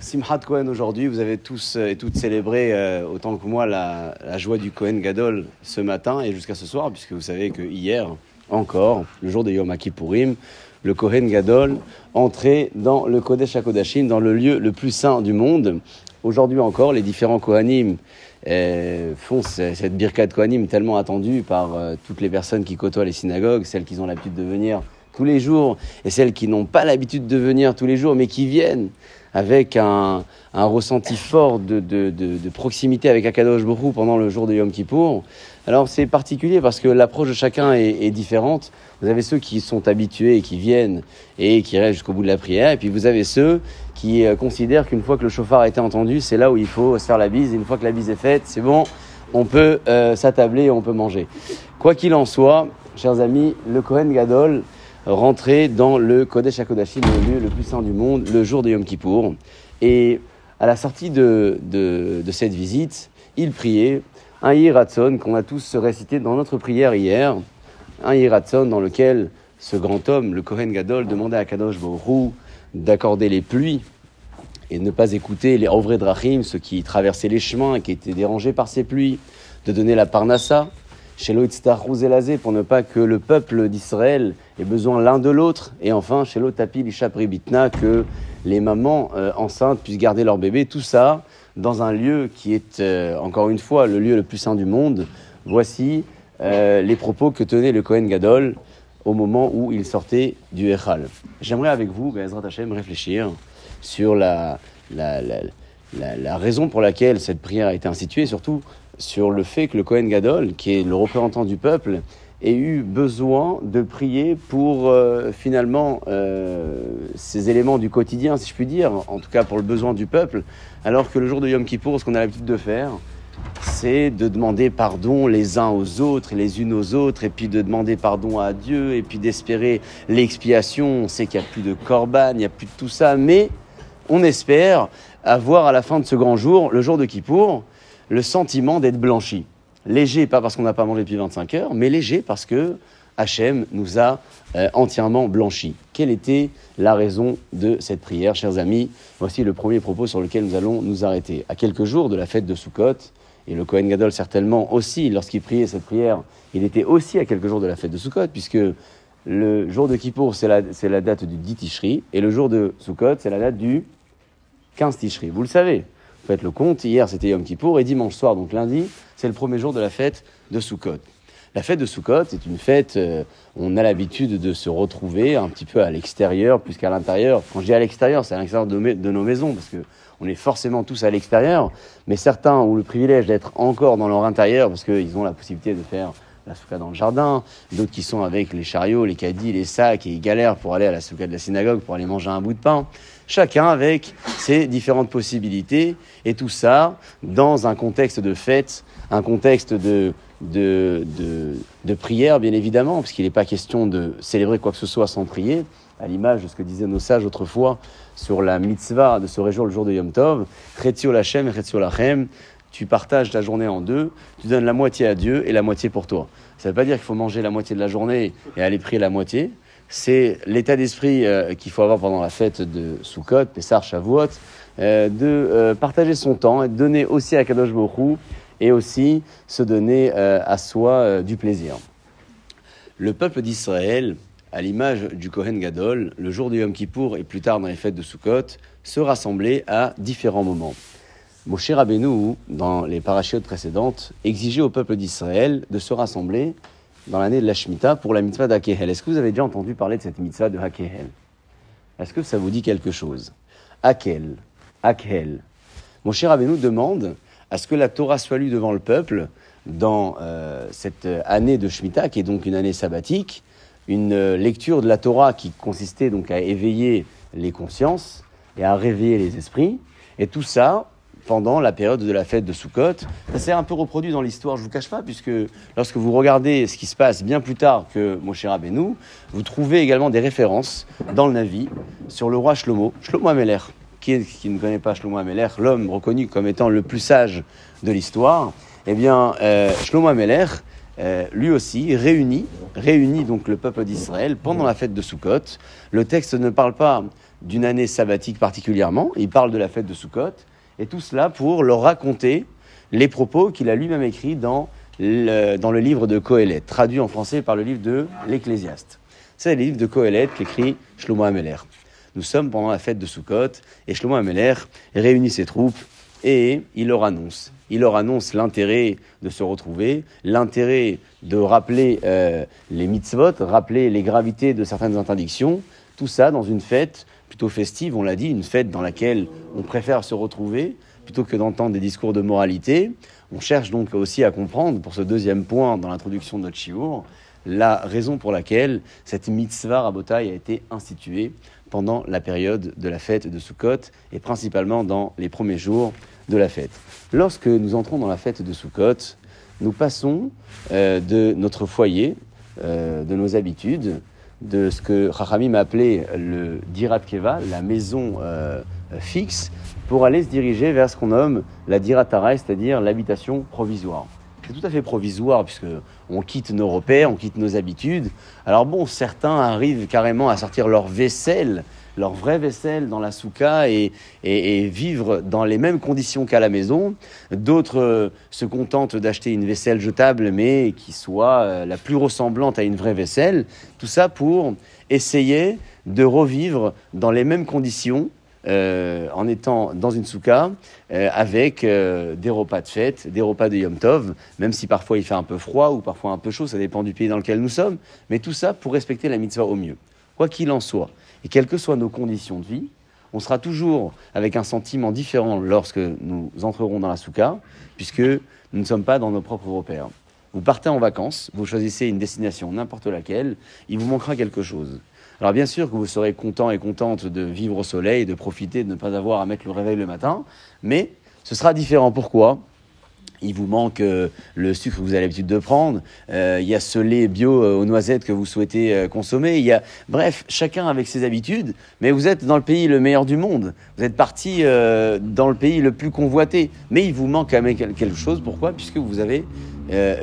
Simchat Kohen aujourd'hui, vous avez tous et toutes célébré euh, autant que moi la, joie du Kohen Gadol ce matin et jusqu'à ce soir, puisque vous savez que hier encore, le jour de Yom Kippourim, le Kohen Gadol entrait dans le Kodesh HaKodashim, dans le lieu le plus saint du monde. Aujourd'hui encore, les différents Kohanim euh, font ce- cette birkat Kohanim tellement attendue par euh, toutes les personnes qui côtoient les synagogues, celles qui ont l'habitude de venir tous les jours et celles qui n'ont pas l'habitude de venir tous les jours mais qui viennent avec un, ressenti fort de, proximité avec Akadosh Hu pendant le jour de Yom Kippour. Alors c'est particulier parce que l'approche de chacun est, est différente. Vous avez ceux qui sont habitués et qui viennent et qui restent jusqu'au bout de la prière, et puis vous avez ceux qui euh, considèrent qu'une fois que le chauffard a été entendu, c'est là où il faut se faire la bise, et une fois que la bise est faite, c'est bon, on peut euh, s'attabler et on peut manger. Quoi qu'il en soit, chers amis, le Kohen Gadol rentrait dans le Kodesh HaKodashim, le lieu le plus saint du monde, le jour de Yom Kippour. Et à la sortie de, cette visite, il priait. Un Yiratson qu'on a tous récité dans notre prière hier, un Yiratson dans lequel ce grand homme, le Kohen Gadol, demandait à Kadosh Hu d'accorder les pluies et ne pas écouter les Ovrei Drachim, ceux qui traversaient les chemins et qui étaient dérangés par ces pluies, de donner la Parnassa, chez Loitztar Elazé, pour ne pas que le peuple d'Israël ait besoin l'un de l'autre, et enfin chez Lotapi Lishapri Bitna, que les mamans euh, enceintes puissent garder leur bébé, tout ça dans un lieu qui est, euh, encore une fois, le lieu le plus saint du monde. Voici euh, les propos que tenait le Kohen Gadol au moment où il sortait du Echal. J'aimerais avec vous, Bezrat Hashem, réfléchir sur la, raison pour laquelle cette prière a été instituée, surtout sur le fait que le Kohen Gadol, qui est le représentant du peuple, ait eu besoin de prier pour euh, finalement euh, ces éléments du quotidien, si je puis dire, en tout cas pour le besoin du peuple, alors que le jour de Yom Kippour, ce qu'on a l'habitude de faire, c'est de demander pardon les uns aux autres et les unes aux autres, et puis de demander pardon à Dieu, et puis d'espérer l'expiation. On sait qu'il n'y a plus de corban, il n'y a plus de tout ça, mais on espère avoir à la fin de ce grand jour, le jour de Kippour, le sentiment d'être blanchi. Léger, pas parce qu'on n'a pas mangé depuis 25 heures, mais léger parce que Hachem nous a euh, entièrement blanchi. Quelle était la raison de cette prière, chers amis? Voici le premier propos sur lequel nous allons nous arrêter. À quelques jours de la fête de Sukkot, et le Kohen Gadol certainement aussi, lorsqu'il priait cette prière, il était aussi à quelques jours de la fête de Sukkot, puisque le jour de Kippour, c'est la, date du 10 Tishri, et le jour de Sukkot, c'est la date du 15 Tishri. Vous le savez, faites le compte, hier c'était Yom Kippour, et dimanche soir, donc lundi, c'est le premier jour de la fête de Sukkot. La fête de Sukkot est une fête, euh, on a l'habitude de se retrouver un petit peu à l'extérieur plus qu'à l'intérieur. Quand je dis à l'extérieur, c'est à l'extérieur de, nos maisons, parce que on est forcément tous à l'extérieur, mais certains ont le privilège d'être encore dans leur intérieur, parce qu'ils ont la possibilité de faire la souka dans le jardin, d'autres qui sont avec les chariots, les caddies, les sacs, et ils galèrent pour aller à la souka de la synagogue, pour aller manger un bout de pain. Chacun avec ses différentes possibilités, et tout ça dans un contexte de fête, un contexte de, de, de, prière, bien évidemment, puisqu'il n'est pas question de célébrer quoi que ce soit sans prier, à l'image de ce que disaient nos sages autrefois sur la mitzvah de se réjouir le jour de Yom Tov, Lachem Lachem, tu partages ta journée en deux, tu donnes la moitié à Dieu et la moitié pour toi. Ça ne veut pas dire qu'il faut manger la moitié de la journée et aller prier la moitié. C'est l'état d'esprit euh, qu'il faut avoir pendant la fête de Sukkot, Pessah, Shavuot, euh, de euh, partager son temps et de donner aussi à Kadosh et aussi se donner à soi du plaisir. Le peuple d'Israël, à l'image du Kohen Gadol, le jour de Yom Kippour et plus tard dans les fêtes de Sukkot, se rassemblait à différents moments. Moshe Rabbeinu, dans les parachutes précédentes, exigeait au peuple d'Israël de se rassembler dans l'année de la Shemitah pour la mitzvah d'Akehel. Est-ce que vous avez déjà entendu parler de cette mitzvah de Akehel Est-ce que ça vous dit quelque chose? Akel, Akhel. Moshe Rabbeinu demande à ce que la Torah soit lue devant le peuple dans euh, cette année de Shemitah, qui est donc une année sabbatique, une lecture de la Torah qui consistait donc à éveiller les consciences et à réveiller les esprits, et tout ça pendant la période de la fête de Sukkot. Ça s'est un peu reproduit dans l'histoire, je vous cache pas, puisque lorsque vous regardez ce qui se passe bien plus tard que Moshe Rabbeinu, vous trouvez également des références dans le Navi sur le roi Shlomo, Shlomo Ameler. Qui ne connaît pas Shlomo Ameler, l'homme reconnu comme étant le plus sage de l'histoire Eh bien, euh, Shlomo Ameler euh, lui aussi réunit, réunit donc le peuple d'Israël pendant la fête de Sukkot. Le texte ne parle pas d'une année sabbatique particulièrement, il parle de la fête de Sukkot, et tout cela pour leur raconter les propos qu'il a lui-même écrits dans le, dans le livre de Kohelet, traduit en français par le livre de l'Ecclésiaste. C'est le livre de Kohelet qu'écrit Shlomo Ameler. Nous sommes pendant la fête de Sukkot, et Shlomo Ameler réunit ses troupes et il leur annonce. Il leur annonce l'intérêt de se retrouver, l'intérêt de rappeler euh, les mitzvot, rappeler les gravités de certaines interdictions, tout ça dans une fête plutôt festive, on l'a dit, une fête dans laquelle on préfère se retrouver plutôt que d'entendre des discours de moralité. On cherche donc aussi à comprendre, pour ce deuxième point dans l'introduction de notre shiur, la raison pour laquelle cette mitzvah rabotaï a été instituée pendant la période de la fête de Sukkot et principalement dans les premiers jours de la fête. Lorsque nous entrons dans la fête de Sukkot, nous passons euh, de notre foyer, euh, de nos habitudes, de ce que Chachamim appelé le Dirat Keva, la maison euh, fixe, pour aller se diriger vers ce qu'on nomme la Diratara, c'est-à-dire l'habitation provisoire. C'est tout à fait provisoire puisque on quitte nos repères, on quitte nos habitudes. Alors bon, certains arrivent carrément à sortir leur vaisselle leur vraie vaisselle dans la souka et, vivre dans les mêmes conditions qu'à la maison. D'autres euh, se contentent d'acheter une vaisselle jetable, mais qui soit euh, la plus ressemblante à une vraie vaisselle. Tout ça pour essayer de revivre dans les mêmes conditions euh, en étant dans une souka avec des repas de fête, des repas de Yom Tov, même si parfois il fait un peu froid ou parfois un peu chaud, ça dépend du pays dans lequel nous sommes, mais tout ça pour respecter la mitzvah au mieux. Quoi qu'il en soit, et quelles que soient nos conditions de vie, on sera toujours avec un sentiment différent lorsque nous entrerons dans la souka, puisque nous ne sommes pas dans nos propres repères. Vous partez en vacances, vous choisissez une destination, n'importe laquelle, il vous manquera quelque chose. Alors bien sûr que vous serez content et contente de vivre au soleil, de profiter, de ne pas avoir à mettre le réveil le matin, mais ce sera différent. Pourquoi? Il vous manque euh, le sucre que vous avez l'habitude de prendre, euh, il y a ce lait bio euh, aux noisettes que vous souhaitez consommer, il y a, bref, chacun avec ses habitudes, mais vous êtes dans le pays le meilleur du monde, vous êtes parti dans le pays le plus convoité, mais il vous manque quand même quelque chose, pourquoi? Puisque vous avez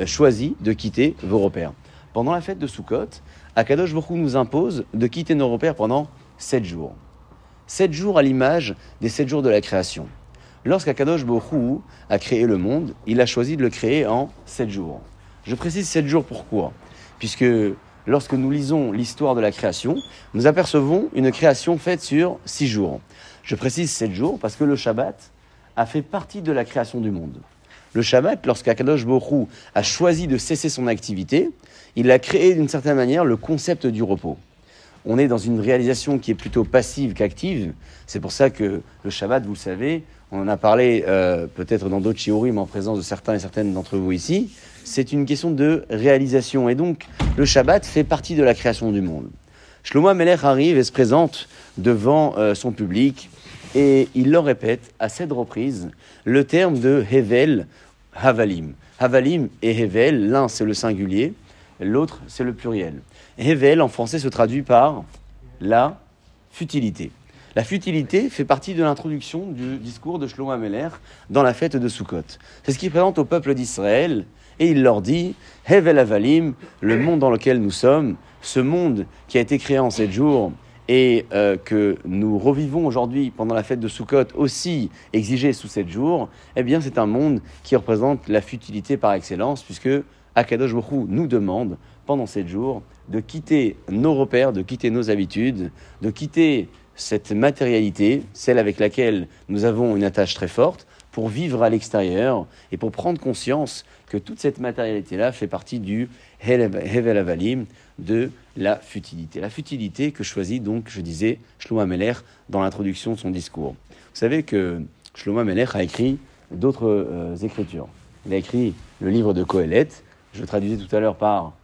choisi de quitter vos repères. Pendant la fête de Sukkot, Akadosh Baruch nous impose de quitter nos repères pendant sept jours. Sept jours à l'image des sept jours de la création. Lorsqu'Akadosh Borou a créé le monde, il a choisi de le créer en sept jours. Je précise sept jours pourquoi Puisque lorsque nous lisons l'histoire de la création, nous apercevons une création faite sur six jours. Je précise sept jours parce que le Shabbat a fait partie de la création du monde. Le Shabbat, lorsqu'Akadosh Borou a choisi de cesser son activité, il a créé d'une certaine manière le concept du repos on est dans une réalisation qui est plutôt passive qu'active. C'est pour ça que le Shabbat, vous le savez, on en a parlé euh, peut-être dans d'autres shiurim en présence de certains et certaines d'entre vous ici, c'est une question de réalisation. Et donc, le Shabbat fait partie de la création du monde. Shlomo Amelech arrive et se présente devant euh, son public et il leur répète à cette reprise le terme de Hevel Havalim. Havalim et Hevel, l'un c'est le singulier, l'autre c'est le pluriel. Hevel en français se traduit par la futilité. La futilité fait partie de l'introduction du discours de Shlomo Ameler dans la fête de Sukkot. C'est ce qu'il présente au peuple d'Israël et il leur dit Hevel Avalim, le monde dans lequel nous sommes, ce monde qui a été créé en sept jours et euh, que nous revivons aujourd'hui pendant la fête de Sukkot aussi exigé sous sept jours, eh bien c'est un monde qui représente la futilité par excellence puisque Akadosh Baruch nous demande pendant sept jours de quitter nos repères, de quitter nos habitudes, de quitter cette matérialité, celle avec laquelle nous avons une attache très forte, pour vivre à l'extérieur et pour prendre conscience que toute cette matérialité-là fait partie du Hevel Avalim, de la futilité. La futilité que choisit donc, je disais, Shlomo Ameler dans l'introduction de son discours. Vous savez que Shlomo Ameler a écrit d'autres euh, écritures. Il a écrit le livre de Kohelet, je le traduisais tout à l'heure par,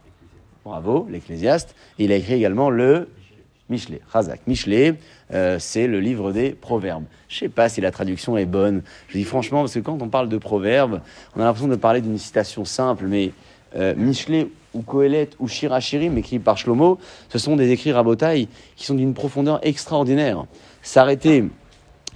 bravo, l'Ecclésiaste, et il a écrit également le Michelet, Razak. Michelet, euh, c'est le livre des proverbes. Je ne sais pas si la traduction est bonne. Je dis franchement, parce que quand on parle de proverbes, on a l'impression de parler d'une citation simple, mais euh, Michelet ou Kohelet ou Shirachirim, écrits par Shlomo, ce sont des écrits rabotailles qui sont d'une profondeur extraordinaire. S'arrêter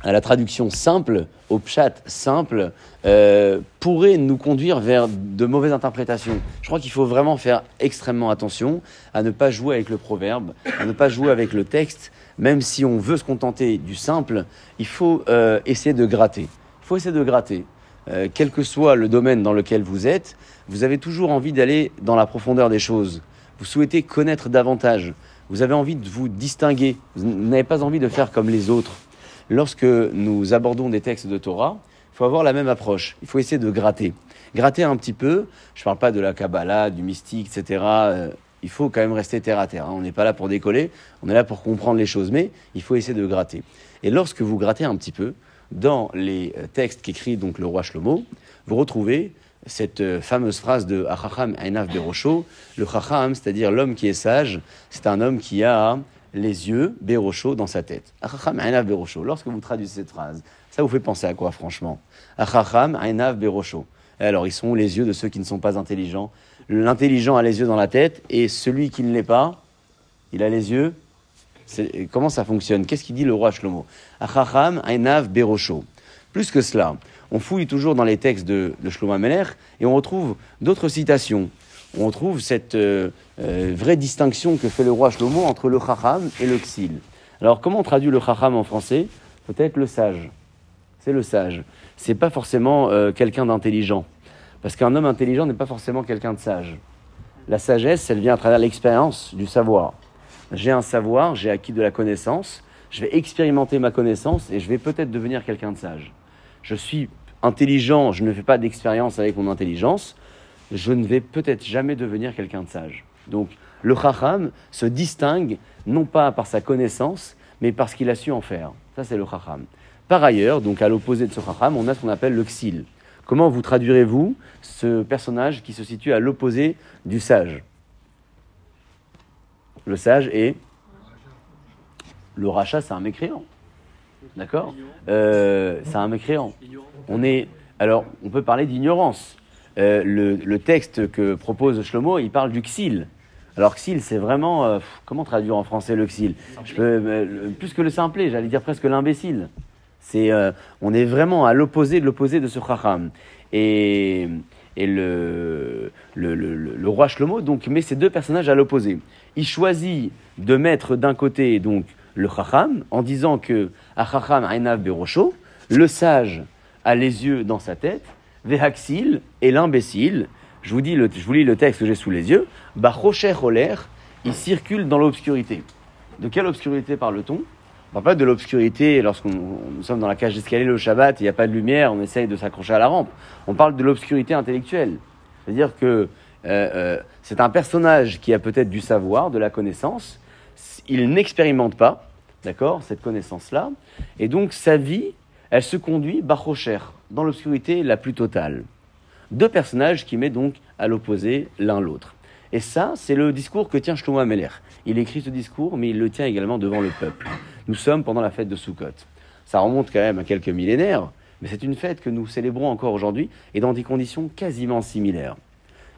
à la traduction simple, au pshat simple, euh, pourrait nous conduire vers de mauvaises interprétations. Je crois qu'il faut vraiment faire extrêmement attention à ne pas jouer avec le proverbe, à ne pas jouer avec le texte, même si on veut se contenter du simple, il faut euh, essayer de gratter. Il faut essayer de gratter. Euh, quel que soit le domaine dans lequel vous êtes, vous avez toujours envie d'aller dans la profondeur des choses. Vous souhaitez connaître davantage. Vous avez envie de vous distinguer. Vous n'avez pas envie de faire comme les autres lorsque nous abordons des textes de Torah, il faut avoir la même approche. Il faut essayer de gratter. Gratter un petit peu. Je ne parle pas de la Kabbalah, du mystique, etc. Euh, il faut quand même rester terre à terre. Hein. On n'est pas là pour décoller, on est là pour comprendre les choses, mais il faut essayer de gratter. Et lorsque vous grattez un petit peu, dans les euh, textes qu'écrit donc le roi Shlomo, vous retrouvez cette euh, fameuse phrase de Achacham Einav Berosho. Le Chacham, c'est-à-dire l'homme qui est sage, c'est un homme qui a les yeux, Bérocho, dans sa tête. Achacham Ainav Bérocho. Lorsque vous traduisez cette phrase, ça vous fait penser à quoi, franchement? Achacham Ainav Bérocho. Alors, ils sont les yeux de ceux qui ne sont pas intelligents? L'intelligent a les yeux dans la tête, et celui qui ne l'est pas, il a les yeux? Comment ça fonctionne? Qu'est-ce qu'il dit le roi Shlomo? Achacham Ainav Bérocho. Plus que cela, on fouille toujours dans les textes de, Shlomo Ameler, et on retrouve d'autres citations on trouve cette euh, euh, vraie distinction que fait le roi Shlomo entre le chacham et le xil. Alors, comment on traduit le chacham en français? Peut-être le sage. C'est le sage. C'est pas forcément euh, quelqu'un d'intelligent. Parce qu'un homme intelligent n'est pas forcément quelqu'un de sage. La sagesse, elle vient à travers l'expérience du savoir. J'ai un savoir, j'ai acquis de la connaissance, je vais expérimenter ma connaissance et je vais peut-être devenir quelqu'un de sage. Je suis intelligent, je ne fais pas d'expérience avec mon intelligence, je ne vais peut-être jamais devenir quelqu'un de sage. Donc le chacham se distingue non pas par sa connaissance, mais parce qu'il a su en faire. Ça, c'est le chacham. Par ailleurs, donc à l'opposé de ce chacham, on a ce qu'on appelle le xil. Comment vous traduirez-vous ce personnage qui se situe à l'opposé du sage? Le sage est le rachat, c'est un mécréant. D'accord? Euh, C'est un mécréant. On est alors, on peut parler d'ignorance. Euh, le, texte que propose Shlomo, il parle du xil. Alors xil, c'est vraiment euh, comment traduire en français le xil? Euh, plus que le simplet, j'allais dire presque l'imbécile. C'est on est vraiment à l'opposé de l'opposé de ce chacham. Et le, roi Shlomo donc met ces deux personnages à l'opposé. Il choisit de mettre d'un côté donc le chacham en disant que le sage a les yeux dans sa tête, Vehaxil et l'imbécile, je vous, dis je vous lis le texte que j'ai sous les yeux, Bachocher il circule dans l'obscurité. De quelle obscurité parle-t-on? On parle pas de l'obscurité lorsqu'on nous sommes dans la cage d'escalier le Shabbat, il n'y a pas de lumière, on essaye de s'accrocher à la rampe. On parle de l'obscurité intellectuelle. C'est-à-dire que euh, euh, c'est un personnage qui a peut-être du savoir, de la connaissance, il n'expérimente pas, d'accord, cette connaissance-là, et donc sa vie, elle se conduit bachocher, dans l'obscurité la plus totale. Deux personnages qui mettent donc à l'opposé l'un l'autre. Et ça, c'est le discours que tient Shlomo Ameler. Il écrit ce discours, mais il le tient également devant le peuple. Nous sommes pendant la fête de Sukkot. Ça remonte quand même à quelques millénaires, mais c'est une fête que nous célébrons encore aujourd'hui et dans des conditions quasiment similaires.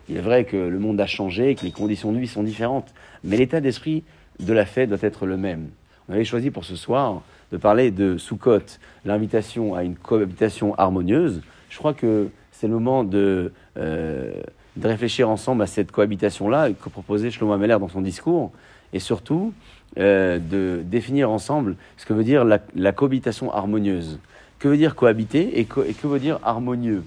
Il est vrai que le monde a changé, que les conditions de vie sont différentes, mais l'état d'esprit de la fête doit être le même. On avait choisi pour ce soir de parler de Sukkot, l'invitation à une cohabitation harmonieuse, je crois que c'est le moment de, euh, réfléchir ensemble à cette cohabitation-là que proposait Shlomo Ameler dans son discours, et surtout euh, de définir ensemble ce que veut dire la, cohabitation harmonieuse. Que veut dire cohabiter et que veut dire harmonieux?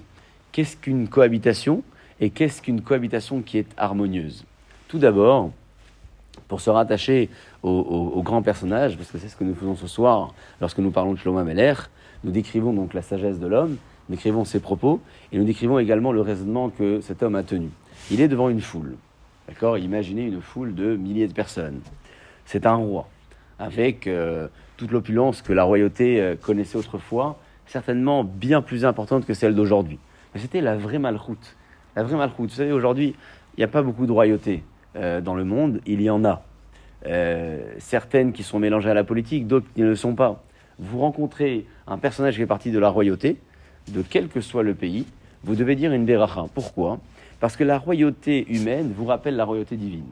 Qu'est-ce qu'une cohabitation et qu'est-ce qu'une cohabitation qui est harmonieuse? Tout d'abord, pour se rattacher au, grand personnage, parce que c'est ce que nous faisons ce soir lorsque nous parlons de Shlomo Ameler. Nous décrivons donc la sagesse de l'homme, nous décrivons ses propos, et nous décrivons également le raisonnement que cet homme a tenu. Il est devant une foule, d'accord? Imaginez une foule de milliers de personnes. C'est un roi, avec euh, toute l'opulence que la royauté euh, connaissait autrefois, certainement bien plus importante que celle d'aujourd'hui. Mais c'était la vraie malchoute. La vraie malchoute. Vous savez, aujourd'hui, il n'y a pas beaucoup de royauté euh, dans le monde, il y en a. Euh, certaines qui sont mélangées à la politique, d'autres qui ne le sont pas. Vous rencontrez un personnage qui est parti de la royauté, de quel que soit le pays, vous devez dire une beracha. Pourquoi? Parce que la royauté humaine vous rappelle la royauté divine.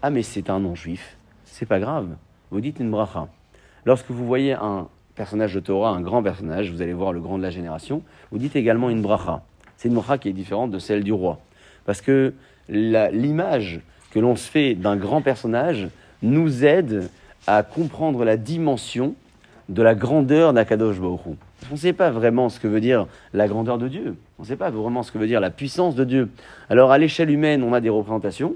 Ah mais c'est un non-juif, c'est pas grave, vous dites une bracha. Lorsque vous voyez un personnage de Torah, un grand personnage, vous allez voir le grand de la génération, vous dites également une bracha. C'est une bracha qui est différente de celle du roi. Parce que l'image que l'on se fait d'un grand personnage nous aide à comprendre la dimension de la grandeur d'Akadosh Baruch On ne sait pas vraiment ce que veut dire la grandeur de Dieu. On ne sait pas vraiment ce que veut dire la puissance de Dieu. Alors à l'échelle humaine, on a des représentations.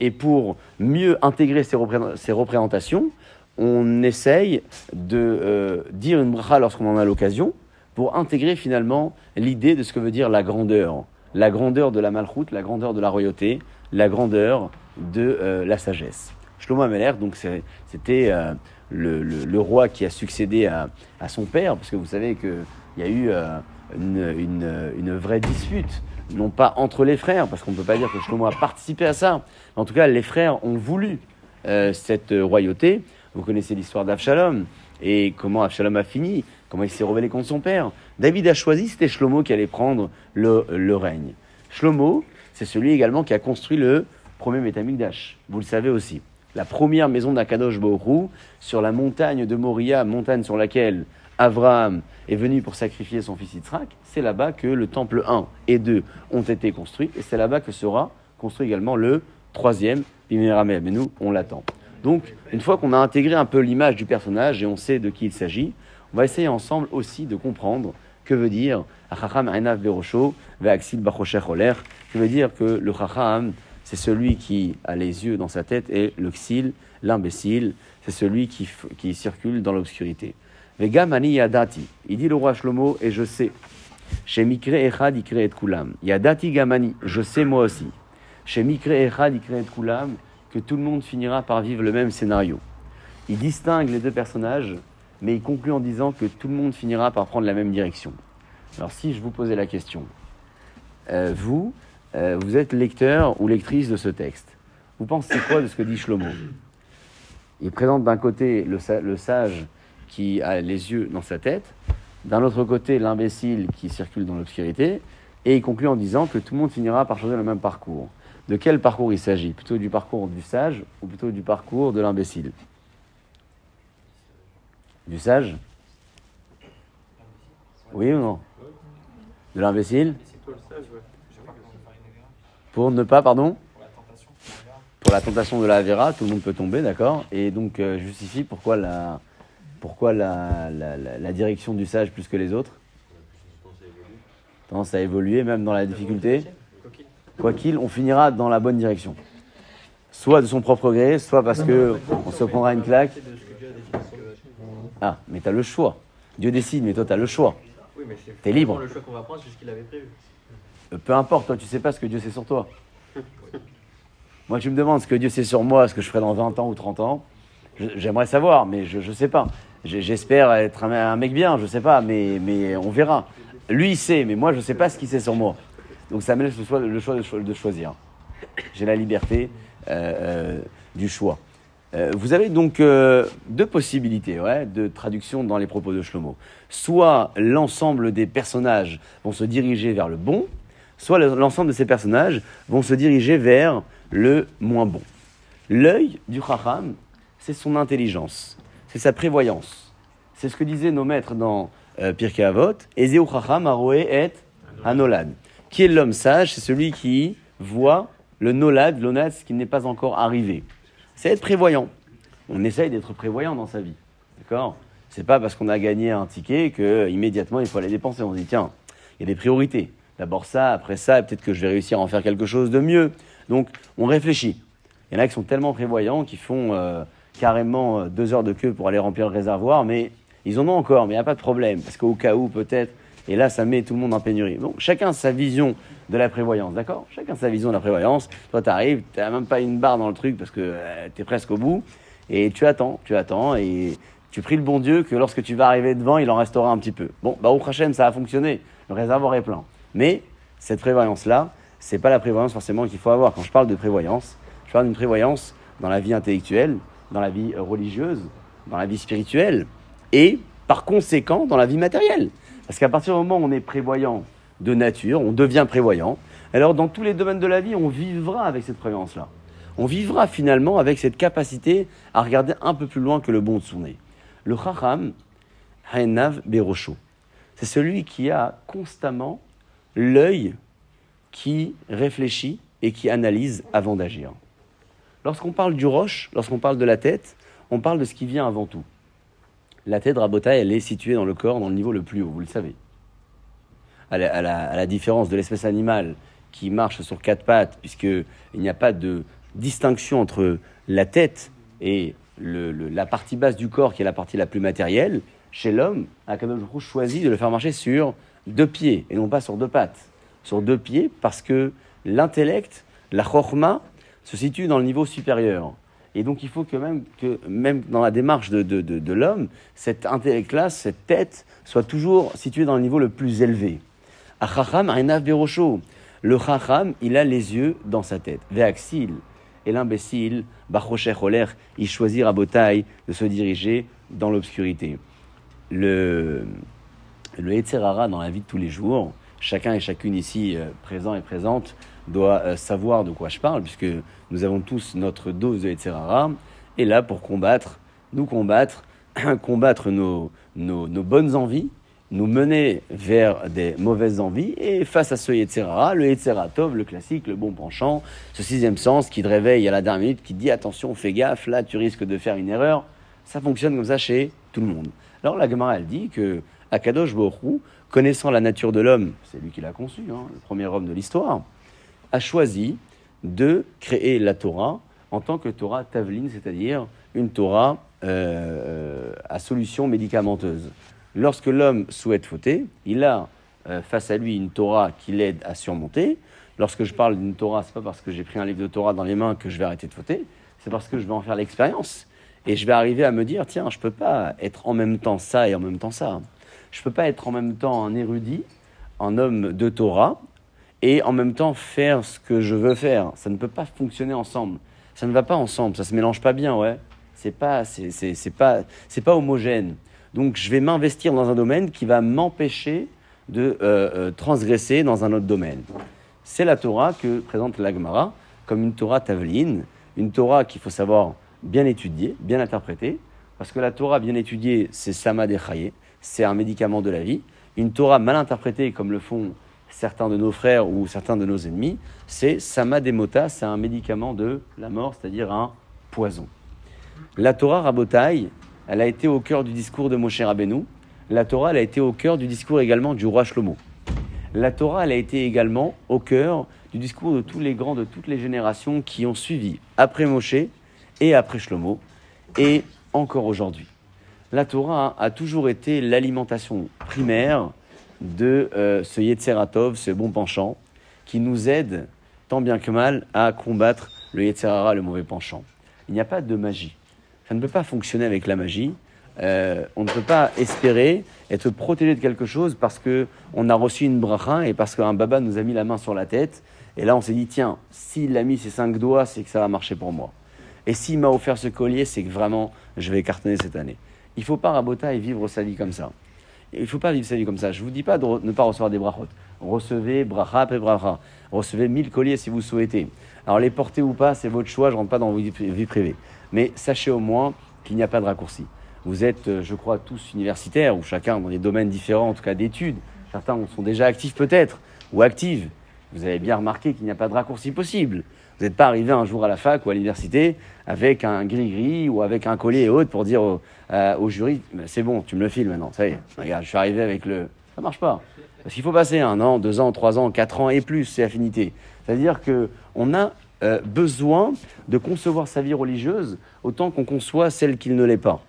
Et pour mieux intégrer ces, représentations, on essaye de euh, dire une bracha lorsqu'on en a l'occasion pour intégrer finalement l'idée de ce que veut dire la grandeur. La grandeur de la malchoute, la grandeur de la royauté, la grandeur de euh, la sagesse. Shlomo Ameler, donc c'était euh, le, roi qui a succédé à, son père, parce que vous savez qu'il y a eu une, vraie dispute, non pas entre les frères, parce qu'on ne peut pas dire que Shlomo a participé à ça, en tout cas les frères ont voulu cette royauté, vous connaissez l'histoire d'Avshalom et comment Avshalom a fini, comment il s'est rebellé contre son père. David a choisi, c'était Shlomo qui allait prendre le, règne. Shlomo, c'est celui également qui a construit le premier Métamigdash. Vous le savez aussi. La première maison d'Akadosh Borou sur la montagne de Moria, montagne sur laquelle Abraham est venu pour sacrifier son fils Yitzhak, c'est là-bas que le temple 1 et 2 ont été construits, et c'est là-bas que sera construit également le troisième Biméramé. Mais nous, on l'attend. Donc, une fois qu'on a intégré un peu l'image du personnage et on sait de qui il s'agit, on va essayer ensemble aussi de comprendre que veut dire Achacham Einav Berosho Ve'aksil Bachocher que veut dire que le Chacham, c'est celui qui a les yeux dans sa tête et le Xil, l'imbécile, c'est celui qui, qui circule dans l'obscurité. Vegamani Yadati, il dit le roi Shlomo, et je sais. Chez Mikre Echad Ikre et Kulam. Yadati Gamani, je sais moi aussi. Chez Mikre Echad Ikre et Kulam, que tout le monde finira par vivre le même scénario. Il distingue les deux personnages, mais il conclut en disant que tout le monde finira par prendre la même direction. Alors si je vous posais la question, euh, vous, euh, vous êtes lecteur ou lectrice de ce texte, vous pensez quoi de ce que dit Shlomo? Il présente d'un côté le, le sage qui a les yeux dans sa tête, d'un autre côté l'imbécile qui circule dans l'obscurité, et il conclut en disant que tout le monde finira par changer le même parcours. De quel parcours il s'agit? Plutôt du parcours du sage ou plutôt du parcours de l'imbécile? Du sage? Oui ou non? De l'imbécile? Pour ne pas, pardon Pour la tentation de la Avera, tout le monde peut tomber, d'accord Et donc euh, justifie pourquoi la, pourquoi la, la, direction du sage plus que les autres Tendance à évoluer même dans la difficulté quoi qu'il, on finira dans la bonne direction. Soit de son propre gré, soit parce que on se prendra une claque. Ah, mais tu as le choix. Dieu décide, mais toi, tu as le choix. Oui, mais c'est libre. le choix qu'on va prendre, c'est ce qu'il avait prévu. Peu importe, toi, tu sais pas ce que Dieu sait sur toi. moi, tu me demandes ce que Dieu sait sur moi, ce que je ferai dans 20 ans ou 30 ans. J'aimerais savoir, mais je ne sais pas. J'espère être un, mec bien, je ne sais pas, mais, on verra. Lui, il sait, mais moi, je ne sais pas ce qu'il sait sur moi. Donc ça me laisse le choix, de, choisir. J'ai la liberté euh, euh, du choix. Euh, vous avez donc deux possibilités de traduction dans les propos de Shlomo. Soit l'ensemble des personnages vont se diriger vers le bon, soit l'ensemble de ces personnages vont se diriger vers le moins bon. L'œil du Chacham, c'est son intelligence, c'est sa prévoyance. C'est ce que disaient nos maîtres dans Pirkei Avot, Ezeu Chacham aroe et Anolad. Qui est l'homme sage? C'est celui qui voit le nolad, l'onad, ce qui n'est pas encore arrivé. C'est être prévoyant. On essaye d'être prévoyant dans sa vie. D'accord? C'est pas parce qu'on a gagné un ticket que immédiatement il faut aller dépenser. On se dit tiens, il y a des priorités. D'abord ça, après ça, peut-être que je vais réussir à en faire quelque chose de mieux. Donc on réfléchit. Il y en a qui sont tellement prévoyants qu'ils font euh, carrément euh, deux heures de queue pour aller remplir le réservoir, mais ils en ont encore, mais il n'y a pas de problème. Parce qu'au cas où, peut-être, et là, ça met tout le monde en pénurie. Donc, chacun sa vision de la prévoyance, d'accord? Chacun sa vision de la prévoyance. Toi, tu arrives, tu n'as même pas une barre dans le truc parce que euh, tu es presque au bout. Et tu attends, tu attends. Et tu pries le bon Dieu que lorsque tu vas arriver devant, il en restera un petit peu. Bon, bah, au Hachem, ça a fonctionné. Le réservoir est plein. Mais cette prévoyance-là, c'est pas la prévoyance forcément qu'il faut avoir. Quand je parle de prévoyance, je parle d'une prévoyance dans la vie intellectuelle, dans la vie religieuse, dans la vie spirituelle et par conséquent dans la vie matérielle. Parce qu'à partir du moment où on est prévoyant de nature, on devient prévoyant, alors dans tous les domaines de la vie, on vivra avec cette prévoyance-là. On vivra finalement avec cette capacité à regarder un peu plus loin que le bon de son nez. Le chacham, Haenav Berosho. C'est celui qui a constamment l'œil qui réfléchit et qui analyse avant d'agir. Lorsqu'on parle du roche, lorsqu'on parle de la tête, on parle de ce qui vient avant tout. La tête rabota, elle est située dans le corps, dans le niveau le plus haut, vous le savez. À la, différence de l'espèce animale qui marche sur quatre pattes, puisqu'il n'y a pas de distinction entre la tête et la partie basse du corps, qui est la partie la plus matérielle, chez l'homme, Akadosh choisit de le faire marcher sur deux pieds et non pas sur deux pattes. Sur deux pieds parce que l'intellect, la chorma, se situe dans le niveau supérieur. Et donc il faut que même, que même dans la démarche de, de, de, l'homme, cet intellect-là, cette tête, soit toujours située dans le niveau le plus élevé. Achacham Berosho. Le chacham, il a les yeux dans sa tête. Veaxil. Et l'imbécile, Bachocher Oler, il choisit à de se diriger dans l'obscurité. Le, le dans la vie de tous les jours, chacun et chacune ici euh, présent et présente doit euh, savoir de quoi je parle, puisque nous avons tous notre dose de Etzerara, et là pour combattre, nous combattre, combattre nos, bonnes envies, nous mener vers des mauvaises envies, et face à ce Yetzerara, le Tov, le classique, le bon penchant, ce sixième sens qui te réveille à la dernière minute, qui te dit attention, fais gaffe, là tu risques de faire une erreur, ça fonctionne comme ça chez tout le monde. Alors la Gemara, elle dit que Akadosh Borou, connaissant la nature de l'homme, c'est lui qui l'a conçu, hein, le premier homme de l'histoire, a choisi de créer la Torah en tant que Torah Tavline, c'est-à-dire une Torah euh, à solution médicamenteuse. Lorsque l'homme souhaite fauter, il a euh, face à lui une Torah qui l'aide à surmonter. Lorsque je parle d'une Torah, c'est pas parce que j'ai pris un livre de Torah dans les mains que je vais arrêter de fauter, c'est parce que je vais en faire l'expérience. Et je vais arriver à me dire, tiens, je ne peux pas être en même temps ça et en même temps ça. Je ne peux pas être en même temps un érudit, un homme de Torah, et en même temps faire ce que je veux faire. Ça ne peut pas fonctionner ensemble. Ça ne va pas ensemble, ça se mélange pas bien, ouais. C'est pas, c'est, pas, c'est pas homogène. Donc je vais m'investir dans un domaine qui va m'empêcher de euh, euh, transgresser dans un autre domaine. C'est la Torah que présente l'Agmara comme une Torah taveline, une Torah qu'il faut savoir bien étudiée, bien interprétée, parce que la Torah bien étudiée, c'est Sama Chaye, c'est un médicament de la vie. Une Torah mal interprétée, comme le font certains de nos frères ou certains de nos ennemis, c'est Sama Demota, c'est un médicament de la mort, c'est-à-dire un poison. La Torah Rabotai, elle a été au cœur du discours de Moshe Rabbeinu. La Torah, elle a été au cœur du discours également du roi Shlomo. La Torah, elle a été également au cœur du discours de tous les grands de toutes les générations qui ont suivi après Moshe et après Shlomo, et encore aujourd'hui. La Torah a toujours été l'alimentation primaire de euh, ce Yetzeratov, ce bon penchant, qui nous aide tant bien que mal à combattre le Yetzerara, le mauvais penchant. Il n'y a pas de magie. Ça ne peut pas fonctionner avec la magie. Euh, on ne peut pas espérer être protégé de quelque chose parce que on a reçu une bracha et parce qu'un baba nous a mis la main sur la tête. Et là, on s'est dit, tiens, s'il a mis ses cinq doigts, c'est que ça va marcher pour moi. Et s'il m'a offert ce collier, c'est que vraiment, je vais cartonner cette année. Il faut pas rabota et vivre sa vie comme ça. Il faut pas vivre sa vie comme ça. Je ne vous dis pas de ne pas recevoir des brachot. Recevez bracha après bracha. Recevez mille colliers si vous souhaitez. Alors les porter ou pas, c'est votre choix, je rentre pas dans vos vies privées. Mais sachez au moins qu'il n'y a pas de raccourci. Vous êtes, euh, je crois, tous universitaires, ou chacun dans des domaines différents, en tout cas d'études. Certains sont déjà actifs peut-être, ou actives. Vous avez bien remarqué qu'il n'y a pas de raccourci possible. Vous n'êtes pas arrivé un jour à la fac ou à l'université avec un gris-gris ou avec un collier et autres pour dire au, euh, jury c'est bon, tu me le files maintenant. Ça y est, regarde, je suis arrivé avec le. Ça marche pas. Parce qu'il faut passer un an, deux ans, trois ans, quatre ans et plus, c'est affinité. C'est-à-dire qu'on a euh, besoin de concevoir sa vie religieuse autant qu'on conçoit celle qui ne l'est pas.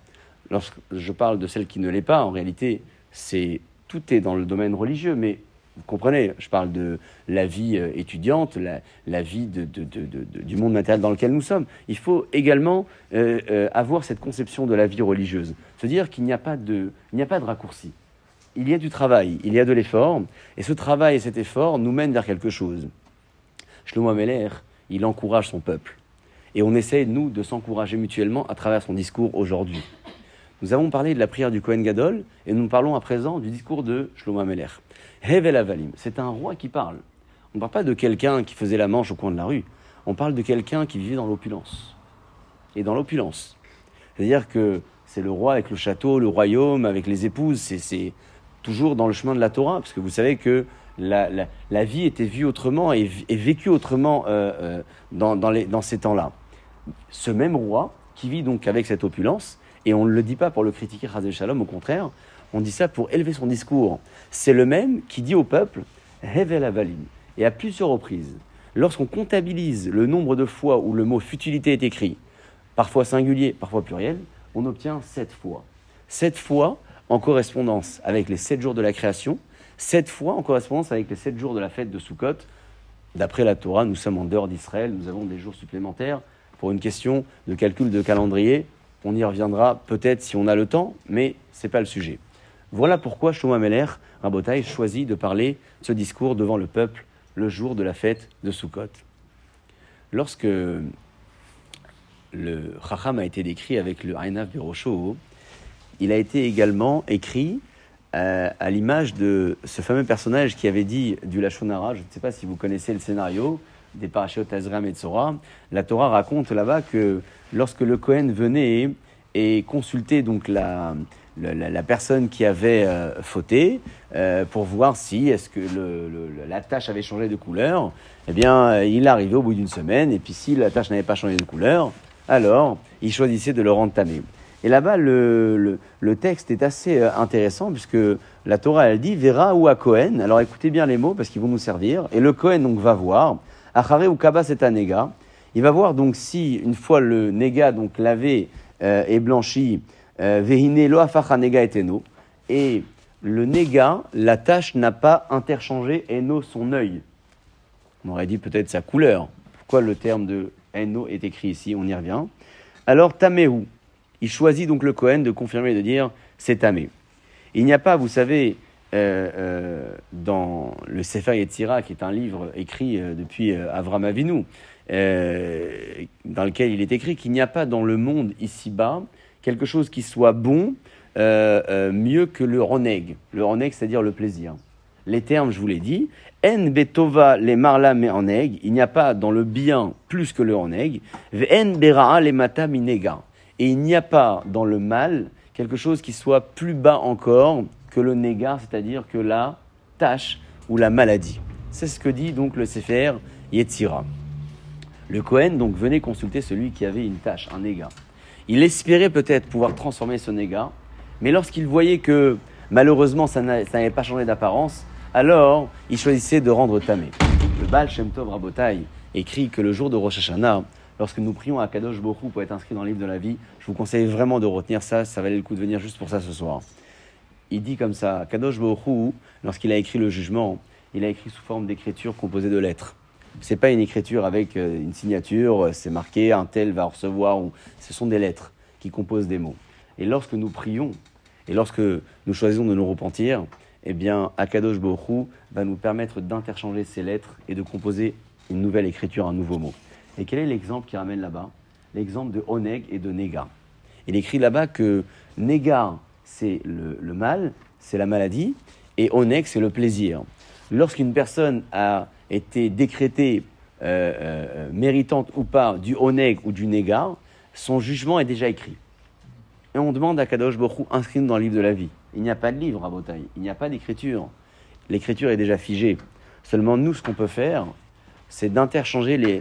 Lorsque je parle de celle qui ne l'est pas, en réalité, c'est tout est dans le domaine religieux, mais vous comprenez, je parle de la vie euh, étudiante, la, vie du monde matériel dans lequel nous sommes. Il faut également euh, euh, avoir cette conception de la vie religieuse. Se dire qu'il n'y a, pas de, n'y a pas de raccourci. Il y a du travail, il y a de l'effort, et ce travail et cet effort nous mènent vers quelque chose. Shlomo Ameler, il encourage son peuple. Et on essaie, nous, de s'encourager mutuellement à travers son discours aujourd'hui. Nous avons parlé de la prière du Kohen Gadol, et nous parlons à présent du discours de Shlomo Ameler. Hevel Avalim, c'est un roi qui parle. On ne parle pas de quelqu'un qui faisait la manche au coin de la rue. On parle de quelqu'un qui vivait dans l'opulence. Et dans l'opulence. C'est-à-dire que c'est le roi avec le château, le royaume, avec les épouses. C'est toujours dans le chemin de la Torah, parce que vous savez que la, vie était vue autrement et, vécue autrement euh, dans, dans, ces temps-là. Ce même roi, qui vit donc avec cette opulence, et on ne le dit pas pour le critiquer, Shalom, au contraire, on dit ça pour élever son discours. C'est le même qui dit au peuple, Hevel Avalim. Et à plusieurs reprises, lorsqu'on comptabilise le nombre de fois où le mot futilité est écrit, parfois singulier, parfois pluriel, on obtient sept fois. Sept fois en correspondance avec les sept jours de la création, sept fois en correspondance avec les sept jours de la fête de Sukkot. D'après la Torah, nous sommes en dehors d'Israël, nous avons des jours supplémentaires. Pour une question de calcul de calendrier, on y reviendra peut-être si on a le temps, mais ce n'est pas le sujet. Voilà pourquoi Shlomo Meller, Rabotai, choisit de parler ce discours devant le peuple le jour de la fête de Sukkot. Lorsque le Chacham a été décrit avec le Ainav Berosho, il a été également écrit euh, à l'image de ce fameux personnage qui avait dit du Lachonara, je ne sais pas si vous connaissez le scénario, des Parashot Azram et Tzora, la Torah raconte là-bas que lorsque le Kohen venait et consultait donc la, la, personne qui avait euh, fauté euh, pour voir si est-ce que la tâche avait changé de couleur. Eh bien, euh, il arrivait au bout d'une semaine, et puis si la tâche n'avait pas changé de couleur, alors il choisissait de le rendre tamé. Et là-bas, le, texte est assez intéressant, puisque la Torah, elle dit Vera ou à Cohen. Alors écoutez bien les mots, parce qu'ils vont nous servir. Et le Cohen, donc, va voir. Achare ou Kaba, c'est un néga. Il va voir donc si, une fois le néga, donc lavé et blanchi, euh, Vehine lo nega eteno. Et le nega, la tâche n'a pas interchangé eno son œil. On aurait dit peut-être sa couleur. Pourquoi le terme de eno est écrit ici? On y revient. Alors tamehu, il choisit donc le Cohen de confirmer et de dire c'est tamé. Il n'y a pas, vous savez, euh, euh, dans le Sefer Yetzira, qui est un livre écrit depuis Avram Avinu, dans lequel il est écrit qu'il n'y a pas dans le monde ici-bas quelque chose qui soit bon euh, euh, mieux que le roneg. Le roneg, c'est-à-dire le plaisir. Les termes, je vous l'ai dit. En betova le marla me oneg. Il n'y a pas dans le bien plus que le roneg. En beraa le mata minega. Et il n'y a pas dans le mal quelque chose qui soit plus bas encore que le négar, c'est-à-dire que la tâche ou la maladie. C'est ce que dit donc le Sefer Yetzira. Le Kohen donc venait consulter celui qui avait une tâche, un négat. Il espérait peut-être pouvoir transformer ce négat, mais lorsqu'il voyait que malheureusement ça n'avait pas changé d'apparence, alors il choisissait de rendre tamé. Le Baal Shem Tov écrit que le jour de Rosh Hashanah, lorsque nous prions à Kadosh Borou pour être inscrit dans le livre de la vie, je vous conseille vraiment de retenir ça, ça valait le coup de venir juste pour ça ce soir. Il dit comme ça, Kadosh Borou, lorsqu'il a écrit le jugement, il a écrit sous forme d'écriture composée de lettres c'est pas une écriture avec euh, une signature, euh, c'est marqué un tel va recevoir, ou ce sont des lettres qui composent des mots. Et lorsque nous prions, et lorsque nous choisissons de nous repentir, eh bien, Akadosh Borou va nous permettre d'interchanger ces lettres et de composer une nouvelle écriture, un nouveau mot. Et quel est l'exemple qui ramène là-bas? L'exemple de Oneg et de Nega. Il écrit là-bas que Nega, c'est le, le mal, c'est la maladie, et Oneg, c'est le plaisir. Lorsqu'une personne a été décrétée euh, euh, méritante ou pas du oneg ou du négar, son jugement est déjà écrit. Et on demande à Kadosh Borou inscrit dans le livre de la vie. Il n'y a pas de livre à Botaï, il n'y a pas d'écriture. L'écriture est déjà figée. Seulement nous, ce qu'on peut faire, c'est d'interchanger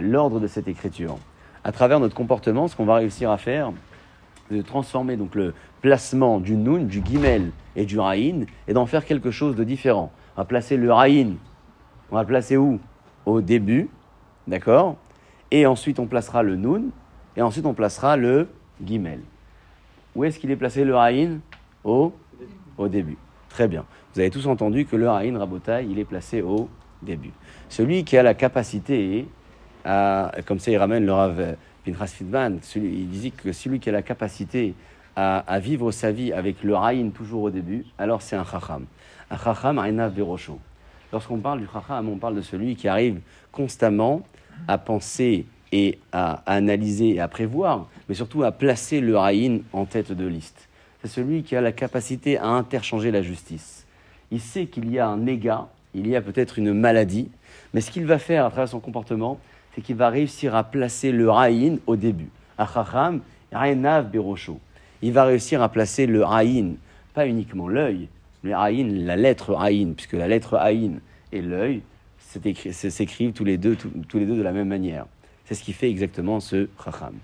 l'ordre de cette écriture. À travers notre comportement, ce qu'on va réussir à faire, c'est de transformer donc le placement du nun, du guimel et du raïn, et d'en faire quelque chose de différent. Va placer le raïn on va placer où? Au début, d'accord? Et ensuite, on placera le nun, et ensuite, on placera le guimel. Où est-ce qu'il est placé le raïn au, au début. Très bien. Vous avez tous entendu que le raïn rabotaï, il est placé au début. Celui qui a la capacité à, comme ça il ramène le Rav Pinchas il disait que celui qui a la capacité à, vivre sa vie avec le raïn toujours au début, alors c'est un chacham. Un chacham, un berosho. Lorsqu'on parle du chacham, on parle de celui qui arrive constamment à penser et à, analyser et à prévoir, mais surtout à placer le raïn en tête de liste. C'est celui qui a la capacité à interchanger la justice. Il sait qu'il y a un négat, il y a peut-être une maladie, mais ce qu'il va faire à travers son comportement, c'est qu'il va réussir à placer le raïn au début. Il va réussir à placer le Aïn, pas uniquement l'œil, mais Aïn, la lettre Aïn, puisque la lettre Aïn et l'œil s'écrivent tous les deux, tous les deux de la même manière. C'est ce qui fait exactement ce Chacham.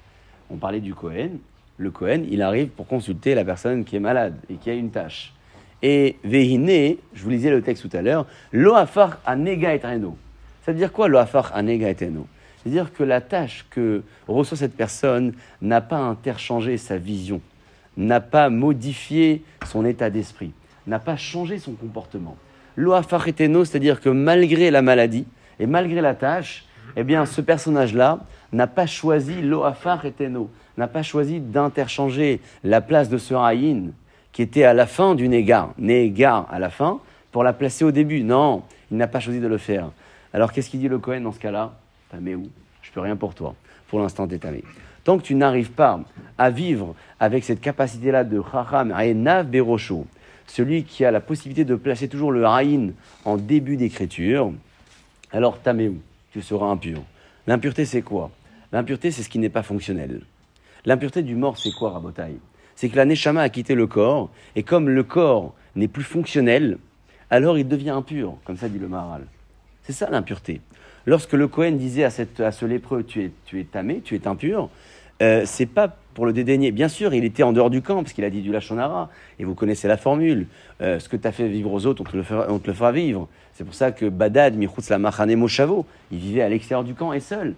On parlait du Kohen. Le Kohen, il arrive pour consulter la personne qui est malade et qui a une tâche. Et Vehine, je vous lisais le texte tout à l'heure, Loafar anega eteno. Ça veut dire quoi Loafar anega eteno C'est-à-dire que la tâche que reçoit cette personne n'a pas interchangé sa vision, n'a pas modifié son état d'esprit, n'a pas changé son comportement. Loafar eteno, c'est-à-dire que malgré la maladie et malgré la tâche, eh bien, ce personnage-là n'a pas choisi Loafar eteno, n'a pas choisi d'interchanger la place de ce Haïn qui était à la fin du Négar, Négar à la fin, pour la placer au début. Non, il n'a pas choisi de le faire. Alors qu'est-ce qu'il dit le Cohen dans ce cas-là? Mais où? Je peux rien pour toi. Pour l'instant, t'es tamé. Tant que tu n'arrives pas à vivre avec cette capacité-là de Chacham Nav Berosho, celui qui a la possibilité de placer toujours le Haïn en début d'écriture, alors où tu seras impur. L'impureté, c'est quoi? L'impureté, c'est ce qui n'est pas fonctionnel. L'impureté du mort, c'est quoi, Rabotai c'est que la Neshama a quitté le corps, et comme le corps n'est plus fonctionnel, alors il devient impur, comme ça dit le Maharal. C'est ça l'impureté. Lorsque le Cohen disait à, ce lépreux, tu es, tu es tamé, tu es impur, euh, c'est pas pour le dédaigner. Bien sûr, il était en dehors du camp, parce qu'il a dit du Lachonara, et vous connaissez la formule. Euh, ce que tu as fait vivre aux autres, on te le fera, vivre. C'est pour ça que Badad, Michutz la Machane Moshavo, il vivait à l'extérieur du camp et seul.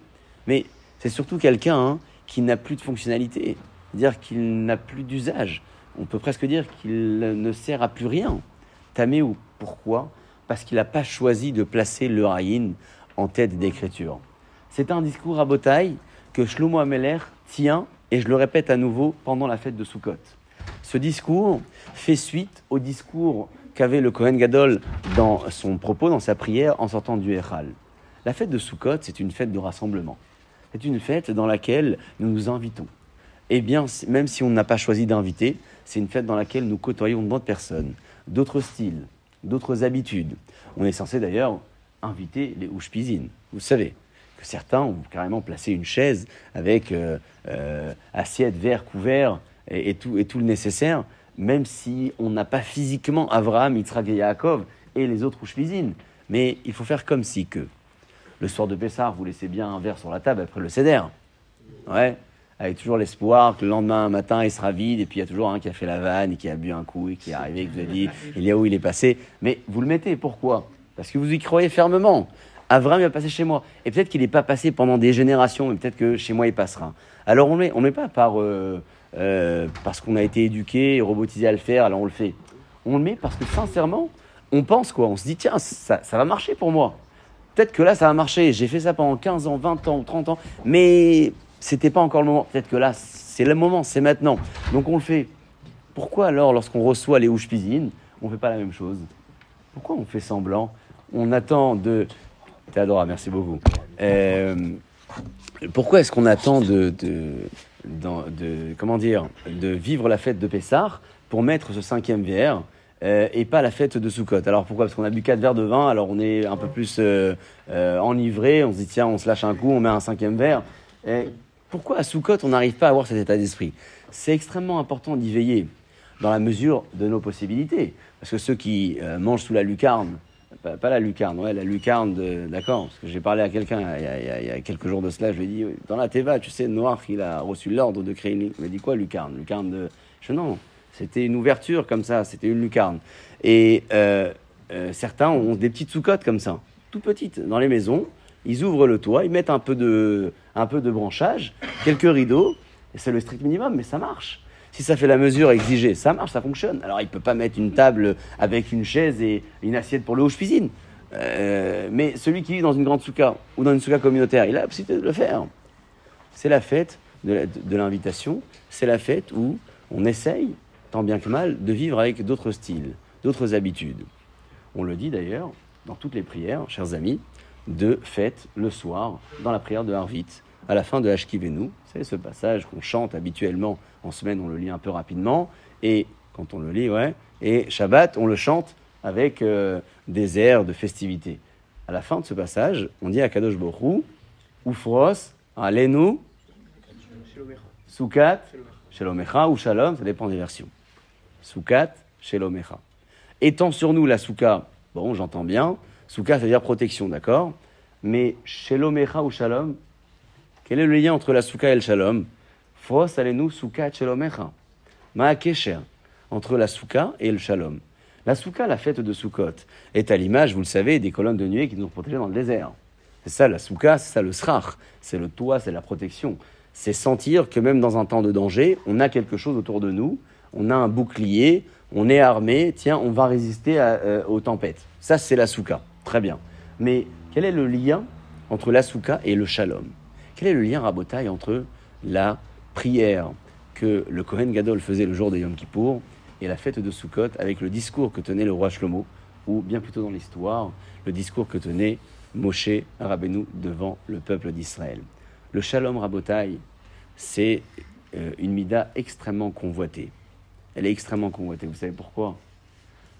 Mais c'est surtout quelqu'un hein, qui n'a plus de fonctionnalité dire qu'il n'a plus d'usage. On peut presque dire qu'il ne sert à plus rien. ou pourquoi? Parce qu'il n'a pas choisi de placer le Raïn en tête d'écriture. C'est un discours à Botaï que Shlomo Ameler tient, et je le répète à nouveau, pendant la fête de Sukkot. Ce discours fait suite au discours qu'avait le Kohen Gadol dans son propos, dans sa prière, en sortant du Echal. La fête de Sukkot, c'est une fête de rassemblement. C'est une fête dans laquelle nous nous invitons eh bien, même si on n'a pas choisi d'inviter, c'est une fête dans laquelle nous côtoyons d'autres personnes, d'autres styles, d'autres habitudes. On est censé d'ailleurs inviter les ouchpizines. Vous savez certains ont carrément placé une chaise avec euh, euh, assiette, verre, couvert et, tout, et le nécessaire, même si on n'a pas physiquement Avraham, Yitzhak et Yaakov et les autres ouchpizines. Mais il faut faire comme si que le soir de Pessah, vous laissez bien un verre sur la table après le céder. Ouais, avec toujours l'espoir que le lendemain matin, il sera vide, et puis il y a toujours un qui a fait la vanne, et qui a bu un coup, et qui est arrivé, et qui vous a dit, il y a où il est passé. Mais vous le mettez, pourquoi? Parce que vous y croyez fermement. Avram, il va passer chez moi. Et peut-être qu'il n'est pas passé pendant des générations, mais peut-être que chez moi, il passera. Alors on ne on met pas par, euh, euh, parce qu'on a été éduqué et robotisé à le faire, alors on le fait. On le met parce que sincèrement, on pense quoi On se dit, tiens, ça, va marcher pour moi. Peut-être que là, ça va marcher. J'ai fait ça pendant 15 ans, 20 ans, 30 ans, mais c'était pas encore le moment. Peut-être que là, c'est le moment, c'est maintenant. Donc on le fait. Pourquoi alors, lorsqu'on reçoit les houches piscines, on ne fait pas la même chose? Pourquoi on fait semblant? On attend de. Théodora, merci beaucoup. Euh, pourquoi est-ce qu'on attend de, de, comment dire, de vivre la fête de Pessah pour mettre ce cinquième verre euh, et pas la fête de Soukot. Alors pourquoi? Parce qu'on a bu quatre verres de vin, alors on est un peu plus euh, enivré, on se dit tiens, on se lâche un coup, on met un cinquième verre. Pourquoi à Soukot, on n'arrive pas à avoir cet état d'esprit? C'est extrêmement important d'y veiller, dans la mesure de nos possibilités. Parce que ceux qui mangent sous la lucarne, pas, la lucarne, ouais, la lucarne, d'accord Parce que j'ai parlé à quelqu'un il, y a quelques jours de cela, je lui ai dit, dans la Teva, tu sais, Noir, il a reçu l'ordre de créer une... Il m'a dit quoi, lucarne? Lucarne de... Je non, c'était une ouverture comme ça, c'était une lucarne. Et euh, euh, certains ont des petites sous-cotes comme ça, tout petites, dans les maisons. Ils ouvrent le toit, ils mettent un peu de, un peu de branchage, quelques rideaux, et c'est le strict minimum, mais ça marche. Si ça fait la mesure exigée, ça marche, ça fonctionne. Alors il ne peut pas mettre une table avec une chaise et une assiette pour le haut cuisine. Euh, mais celui qui vit dans une grande souka ou dans une souka communautaire, il a la possibilité de le faire. C'est la fête de l'invitation, c'est la fête où on essaye, tant bien que mal, de vivre avec d'autres styles, d'autres habitudes. On le dit d'ailleurs dans toutes les prières, chers amis, de fête le soir dans la prière de Harvit, à la fin de Hashkivenu. C'est ce passage qu'on chante habituellement en semaine, on le lit un peu rapidement, et quand on le lit, ouais, et Shabbat, on le chante avec euh, des airs de festivité. À la fin de ce passage, on dit à Kadosh Borou, Ufros, Alenu, Soukat, Shelomecha ou Shalom, ça dépend des versions. Soukat, Shelomecha. Étant sur nous la Souka, bon, j'entends bien. Souka, ça veut dire protection, d'accord? Mais Shelomecha ou Shalom, quel est le lien entre la Souka et le Shalom Soukat Shelomecha. Ma'akesher, entre la Souka et le Shalom. La Souka, la fête de Sukkot, est à l'image, vous le savez, des colonnes de nuée qui nous ont protégés dans le désert. C'est ça la Souka, c'est ça le Srach. C'est le toit, c'est la protection. C'est sentir que même dans un temps de danger, on a quelque chose autour de nous, on a un bouclier, on est armé, tiens, on va résister euh, aux tempêtes. Ça, c'est la Souka. Très bien. Mais quel est le lien entre la Souka et le Shalom? Quel est le lien, Rabotaille, entre la prière que le Kohen Gadol faisait le jour de Yom Kippour et la fête de Sukkot avec le discours que tenait le roi Shlomo, ou bien plutôt dans l'histoire, le discours que tenait Moshe Rabbeinu devant le peuple d'Israël. Le Shalom Rabotai, c'est euh, une mida extrêmement convoitée. Elle est extrêmement convoitée. Vous savez pourquoi?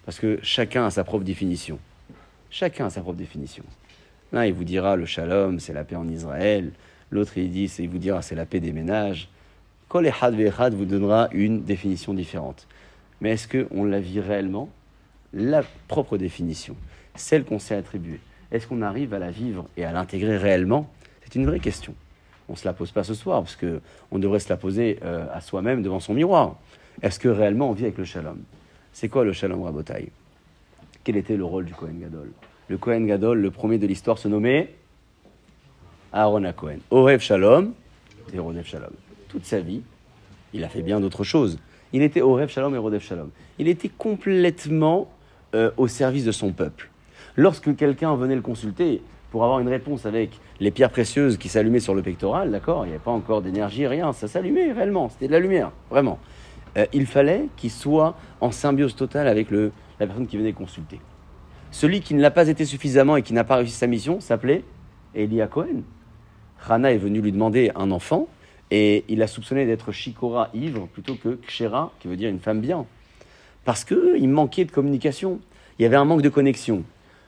Parce que chacun a sa propre définition. Chacun a sa propre définition. L'un, il vous dira le Shalom, c'est la paix en Israël. L'autre, il dit, il vous dira, c'est la paix des ménages. Kol Echad vous donnera une définition différente. Mais est-ce qu'on la vit réellement? La propre définition, celle qu'on s'est attribuée, est-ce qu'on arrive à la vivre et à l'intégrer réellement? C'est une vraie question. On ne se la pose pas ce soir, parce qu'on devrait se la poser euh, à soi-même devant son miroir. Est-ce que réellement on vit avec le shalom? C'est quoi le shalom rabotai? Quel était le rôle du Kohen Gadol? Le Kohen Gadol, le premier de l'histoire, se nommait Aaron à Kohen. Orev Shalom et Rodev Shalom. Toute sa vie, il a fait bien d'autres choses. Il était au Rev Shalom et Rodef Shalom. Il était complètement euh, au service de son peuple. Lorsque quelqu'un venait le consulter pour avoir une réponse avec les pierres précieuses qui s'allumaient sur le pectoral, d'accord, il n'y avait pas encore d'énergie, rien, ça s'allumait réellement, c'était de la lumière, vraiment. Euh, il fallait qu'il soit en symbiose totale avec la personne qui venait consulter. Celui qui ne l'a pas été suffisamment et qui n'a pas réussi sa mission s'appelait Elia Cohen. Rana est venu lui demander un enfant, et il a soupçonné d'être Shikora, ivre, plutôt que Kshera, qui veut dire une femme bien. Parce qu'il manquait de communication. Il y avait un manque de connexion.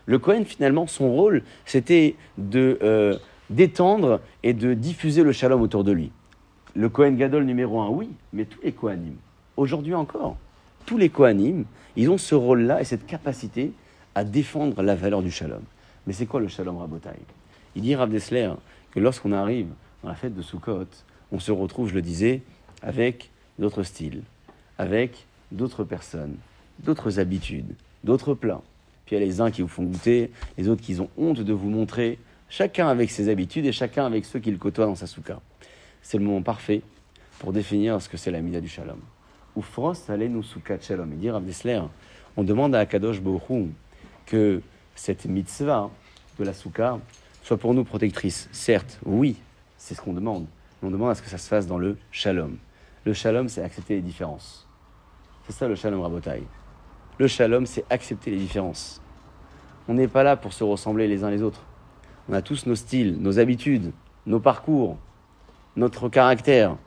Le Kohen, finalement, son rôle, c'était de euh, d'étendre et de diffuser le shalom autour de lui. Le Kohen Gadol numéro un, oui, mais tous les Kohanim, aujourd'hui encore, tous les Kohanim, ils ont ce rôle-là et cette capacité à défendre la valeur du shalom. Mais c'est quoi le shalom rabotai? Il dit Rav Dessler que lorsqu'on arrive dans la fête de Sukkot, on se retrouve, je le disais, avec d'autres styles, avec d'autres personnes, d'autres habitudes, d'autres plats. Puis il y a les uns qui vous font goûter, les autres qui ont honte de vous montrer, chacun avec ses habitudes et chacun avec ceux qu'il côtoie dans sa souka. C'est le moment parfait pour définir ce que c'est la mida du shalom. Ou frost nous souka shalom. Et dire Abdesler, on demande à Akadosh Bohu que cette mitzvah de la souka soit pour nous protectrice. Certes, oui, c'est ce qu'on demande on demande à ce que ça se fasse dans le shalom. Le shalom, c'est accepter les différences. C'est ça le shalom rabotai. Le shalom, c'est accepter les différences. On n'est pas là pour se ressembler les uns les autres. On a tous nos styles, nos habitudes, nos parcours, notre caractère.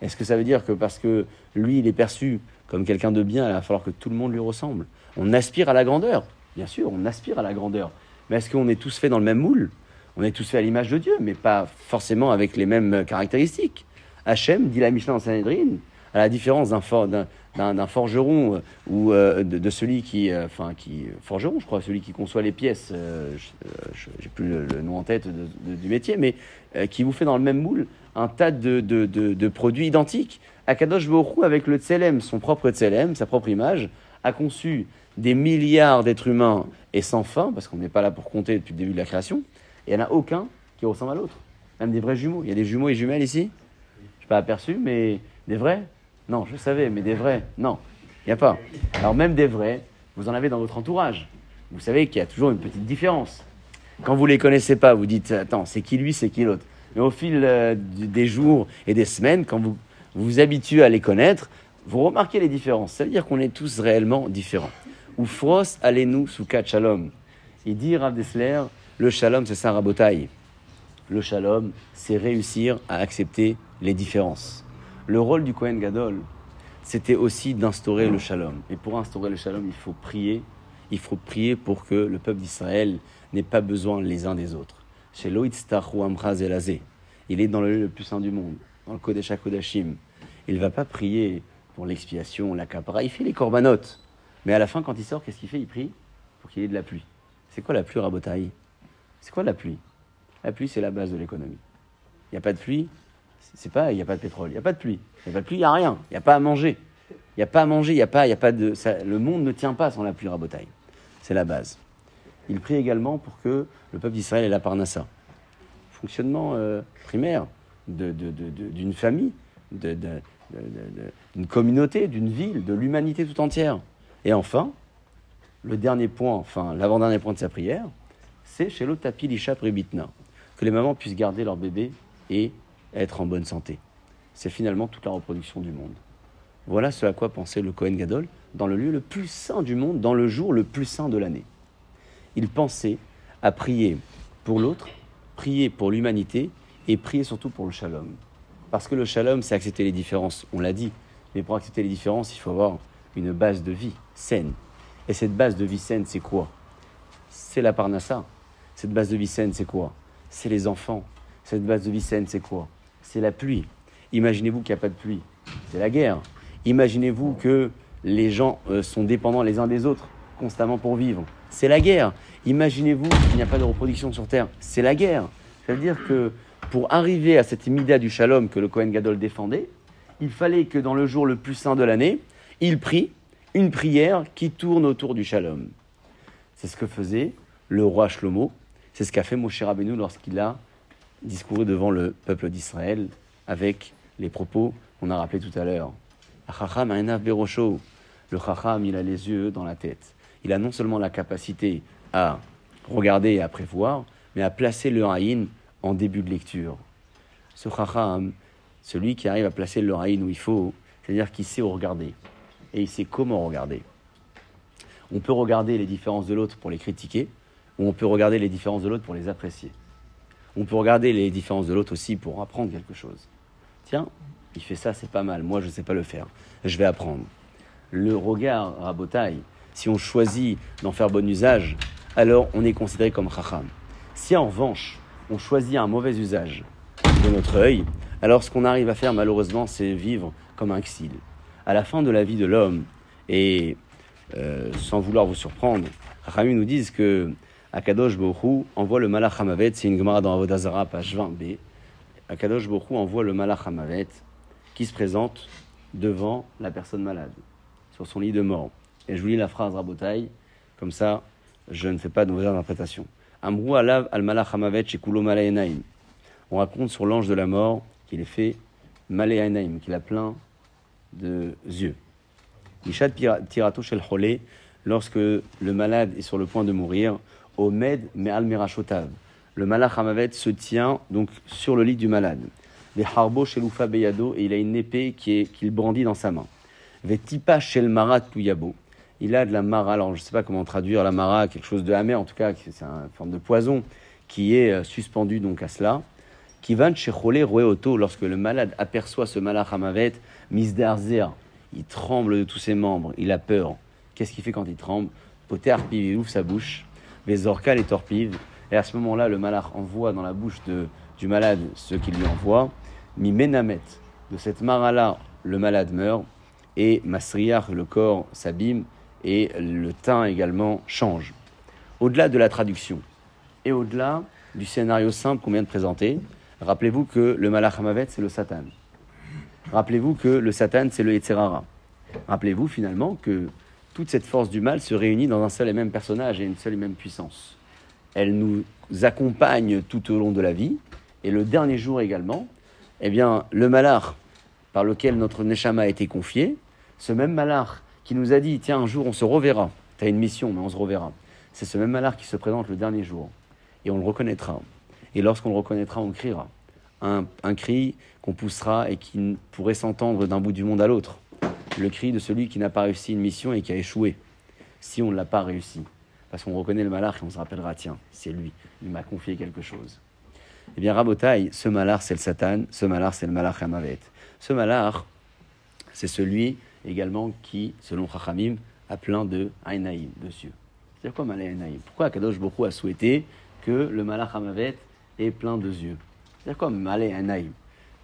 Est-ce que ça veut dire que parce que lui, il est perçu comme quelqu'un de bien, il va falloir que tout le monde lui ressemble? On aspire à la grandeur. Bien sûr, on aspire à la grandeur. Mais est-ce qu'on est tous faits dans le même moule? On est tous fait à l'image de Dieu, mais pas forcément avec les mêmes caractéristiques. Hachem, dit la Michelin en Sanhedrin, à la différence d'un, forgeron euh, ou euh, de, celui qui, euh, enfin, qui, forgeron, je crois, celui qui conçoit les pièces, je j'ai plus le, nom en tête du métier, mais qui vous fait dans le même moule un tas de, produits identiques. Akadosh Borou, avec le Tselem, son propre Tselem, sa propre image, a conçu des milliards d'êtres humains et sans fin, parce qu'on n'est pas là pour compter depuis le début de la création, il n'y en a aucun qui ressemble à l'autre. Même des vrais jumeaux. Il y a des jumeaux et jumelles ici? Je n'ai pas aperçu, mais des vrais? Non, je savais, mais des vrais? Non, il n'y a pas. Alors même des vrais, vous en avez dans votre entourage. Vous savez qu'il y a toujours une petite différence. Quand vous ne les connaissez pas, vous dites, attends, c'est qui lui, c'est qui l'autre? Mais au fil euh, des jours et des semaines, quand vous vous habituez à les connaître, vous remarquez les différences. Ça veut dire qu'on est tous réellement différents. Ou fros allez-nous sous shalom. Il dit Rav Dessler, le shalom, c'est ça, rabotaille. Le shalom, c'est réussir à accepter les différences. Le rôle du Kohen Gadol, c'était aussi d'instaurer le shalom. Et pour instaurer le shalom, il faut prier. Il faut prier pour que le peuple d'Israël n'ait pas besoin les uns des autres. Chez Il est dans le lieu le plus saint du monde. dans le Kodesh HaKodashim, il ne va pas prier pour l'expiation, la il fait les corbanotes. Mais à la fin, quand il sort, qu'est-ce qu'il fait? Il prie pour qu'il y ait de la pluie. C'est quoi la pluie, Rabotaï? C'est quoi la pluie? La pluie, c'est la base de l'économie. Il n'y a pas de pluie, c'est pas, il n'y a pas de pétrole, il n'y a pas de pluie. Il n'y a pas de pluie, il n'y a rien. Il n'y a pas à manger. Il n'y a pas à manger, il a pas, il y a pas de. le monde ne tient pas sans la pluie, Rabotaï. C'est la base. Il prie également pour que le peuple d'Israël ait la parnassa. Fonctionnement euh, primaire d'une famille, d'une communauté, d'une ville, de l'humanité tout entière. Et enfin, le dernier point, enfin l'avant-dernier point de sa prière, c'est chez l'Otapi Lisha Pribitna, que les mamans puissent garder leur bébé et être en bonne santé. C'est finalement toute la reproduction du monde. Voilà ce à quoi pensait le Kohen Gadol dans le lieu le plus saint du monde, dans le jour le plus saint de l'année. Il pensait à prier pour l'autre, prier pour l'humanité et prier surtout pour le shalom. Parce que le shalom, c'est accepter les différences, on l'a dit. Mais pour accepter les différences, il faut avoir une base de vie saine. Et cette base de vie saine, c'est quoi? C'est la parnassa. Cette base de vie saine, c'est quoi? C'est les enfants. Cette base de vie saine, c'est quoi? C'est la pluie. Imaginez-vous qu'il n'y a pas de pluie. C'est la guerre. Imaginez-vous que les gens euh, sont dépendants les uns des autres constamment pour vivre. C'est la guerre. Imaginez-vous qu'il n'y a pas de reproduction sur Terre. C'est la guerre. Ça veut dire que pour arriver à cette imida du shalom que le Kohen Gadol défendait, il fallait que dans le jour le plus saint de l'année, il prie une prière qui tourne autour du shalom. C'est ce que faisait le roi Shlomo, c'est ce qu'a fait Moshe Rabbeinu lorsqu'il a discouru devant le peuple d'Israël avec les propos qu'on a rappelés tout à l'heure. Le chacham, il a les yeux dans la tête. Il a non seulement la capacité à regarder et à prévoir, mais à placer le haïn en début de lecture. Ce chacham, celui qui arrive à placer le haïn où il faut, c'est-à-dire qu'il sait où regarder et il sait comment regarder. On peut regarder les différences de l'autre pour les critiquer, ou on peut regarder les différences de l'autre pour les apprécier. On peut regarder les différences de l'autre aussi pour apprendre quelque chose. Tiens, il fait ça, c'est pas mal. Moi, je ne sais pas le faire. Je vais apprendre. Le regard rabotaille, si on choisit d'en faire bon usage, alors on est considéré comme chacham. Si en revanche, on choisit un mauvais usage de notre œil, alors ce qu'on arrive à faire malheureusement, c'est vivre comme un xil. À la fin de la vie de l'homme, et euh, sans vouloir vous surprendre, Rami nous disent que Akadosh Bohu envoie le Malach Hamavet, c'est une Gemara dans Avodazara, page 20b. Akadosh Bohu envoie le Malach Hamavet qui se présente devant la personne malade, sur son lit de mort. Et je vous lis la phrase Rabotai, comme ça je ne fais pas de mauvaises interprétations. Amrou alav al On raconte sur l'ange de la mort qu'il est fait malayenaim, qu'il a plein de yeux. Ishad tirato shel lorsque le malade est sur le point de mourir, omed me'al merachotav. Le malach hamavet se tient donc sur le lit du malade. Les harbo beyado, et il a une épée qu'il brandit dans sa main. Vetipa shel marat il a de la mara. Alors, je ne sais pas comment traduire la mara, quelque chose de amer, en tout cas, c'est une forme de poison qui est euh, suspendu donc à cela. Chez auto lorsque le malade aperçoit ce malach hamavet, misdarzer, il tremble de tous ses membres, il a peur. Qu'est-ce qu'il fait quand il tremble? Arpive, il ouvre sa bouche, les orcales et torpives, et à ce moment-là, le malach envoie dans la bouche de, du malade ce qu'il lui envoie. Mi menamet, de cette mara-là, le malade meurt, et masriar, le corps s'abîme, et le teint également change. Au-delà de la traduction et au-delà du scénario simple qu'on vient de présenter, rappelez-vous que le Malach Hamavet, c'est le Satan. Rappelez-vous que le Satan, c'est le Etzerara. Rappelez-vous finalement que toute cette force du mal se réunit dans un seul et même personnage et une seule et même puissance. Elle nous accompagne tout au long de la vie, et le dernier jour également, eh bien, le Malach par lequel notre Neshama a été confié, ce même Malach qui nous a dit Tiens, un jour on se reverra. Tu as une mission, mais on se reverra. C'est ce même malheur qui se présente le dernier jour. Et on le reconnaîtra. Et lorsqu'on le reconnaîtra, on criera. Un, cri qu'on poussera et qui pourrait s'entendre d'un bout du monde à l'autre. Le cri de celui qui n'a pas réussi une mission et qui a échoué. Si on ne l'a pas réussi. Parce qu'on reconnaît le malheur et on se rappellera Tiens, c'est lui. Il m'a confié quelque chose. Eh bien, Rabotai, ce malheur, c'est le Satan. Ce malheur, c'est le malheur Hamavet. Ce malheur, c'est celui également qui, selon Chachamim, a plein de Ainaïm, dessus. C'est quoi Malay Ainaïm Pourquoi Kadosh Boko a souhaité que le Malach Hamavet ait plein de yeux? C'est quoi Malay Ainaïm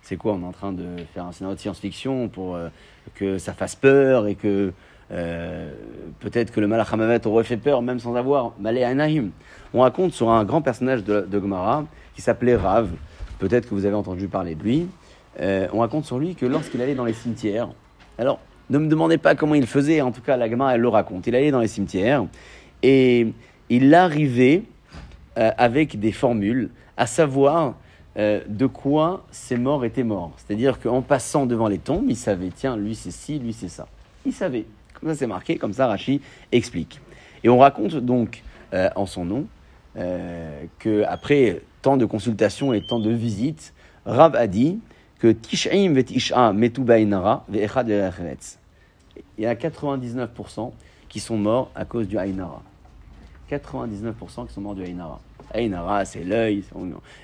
C'est quoi On est en train de faire un scénario de science-fiction pour euh, que ça fasse peur et que euh, peut-être que le Malach Hamavet aurait fait peur même sans avoir Malé Anaïm. On raconte sur un grand personnage de, Gemara qui s'appelait Rav. Peut-être que vous avez entendu parler de lui. Euh, on raconte sur lui que lorsqu'il allait dans les cimetières, alors ne me demandez pas comment il faisait, en tout cas la Gemara elle le raconte. Il allait dans les cimetières et il arrivait avec des formules, à savoir euh, de quoi ces morts étaient morts. C'est-à-dire qu'en passant devant les tombes, il savait, tiens, lui c'est ci, lui c'est ça. Il savait. Comme ça c'est marqué, comme ça Rachi explique. Et on raconte donc euh, en son nom euh, qu'après tant de consultations et tant de visites, Rav a dit que Tish'im vet Isha metu ba'inara ve'echad ve'echeretz. Il y a 99% qui sont morts à cause du Ainara. 99% qui sont morts du Ainara. Ainara, c'est l'œil.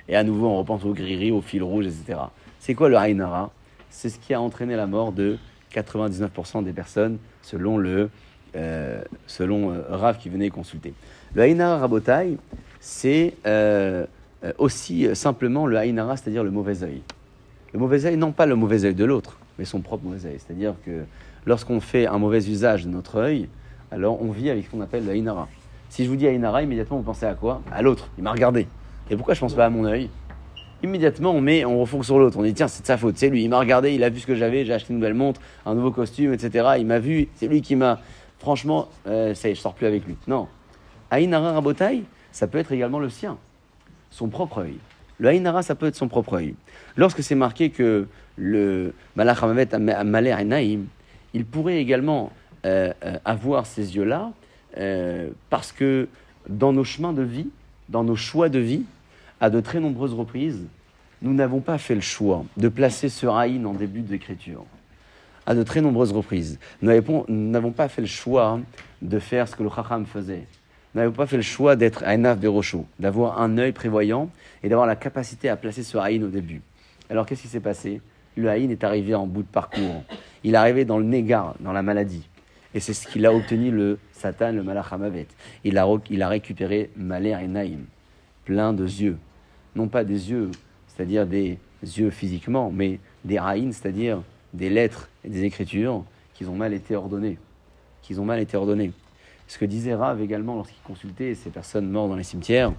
Et à nouveau, on repense au griri, au fil rouge, etc. C'est quoi le Ainara C'est ce qui a entraîné la mort de 99% des personnes, selon le euh, selon euh, Rav qui venait consulter. Le Ainara Rabotai, c'est euh, euh, aussi simplement le Ainara, c'est-à-dire le mauvais œil. Le mauvais œil, non pas le mauvais œil de l'autre, mais son propre mauvais œil. C'est-à-dire que lorsqu'on fait un mauvais usage de notre œil, alors on vit avec ce qu'on appelle le Ainara. Si je vous dis Ainara, immédiatement vous pensez à quoi À l'autre. Il m'a regardé. Et pourquoi je pense pas à mon œil Immédiatement, on met, on sur l'autre. On dit tiens, c'est de sa faute. C'est lui. Il m'a regardé. Il a vu ce que j'avais. J'ai acheté une nouvelle montre, un nouveau costume, etc. Il m'a vu. C'est lui qui m'a. Franchement, euh, ça y est, je sors plus avec lui. Non. Ainara Rabotai, ça peut être également le sien, son propre œil. Le Ainara, ça peut être son propre œil. Lorsque c'est marqué que le Malach Hamavet Malé Ainaim, il pourrait également euh, euh, avoir ces yeux-là euh, parce que dans nos chemins de vie, dans nos choix de vie, à de très nombreuses reprises, nous n'avons pas fait le choix de placer ce Haïn en début d'écriture. À de très nombreuses reprises. Nous n'avons- pas fait le choix de faire ce que le Chacham faisait. Nous n'avons pas fait le choix d'être Ainav Berosho, d'avoir un œil prévoyant et d'avoir la capacité à placer ce Haïn au début. Alors qu'est-ce qui s'est passé? Le Haïn est arrivé en bout de parcours. Il est arrivé dans le négar, dans la maladie. Et c'est ce qu'il a obtenu le Satan, le Malach Hamavet. Il a, il a récupéré Maler et Naïm, plein de yeux. Non pas des yeux, c'est-à-dire des yeux physiquement, mais des Haïn, c'est-à-dire des lettres et des écritures qui ont mal été ordonnées. Qui ont mal été ordonnées. Ce que disait Rav également lorsqu'il consultait ces personnes mortes dans les cimetières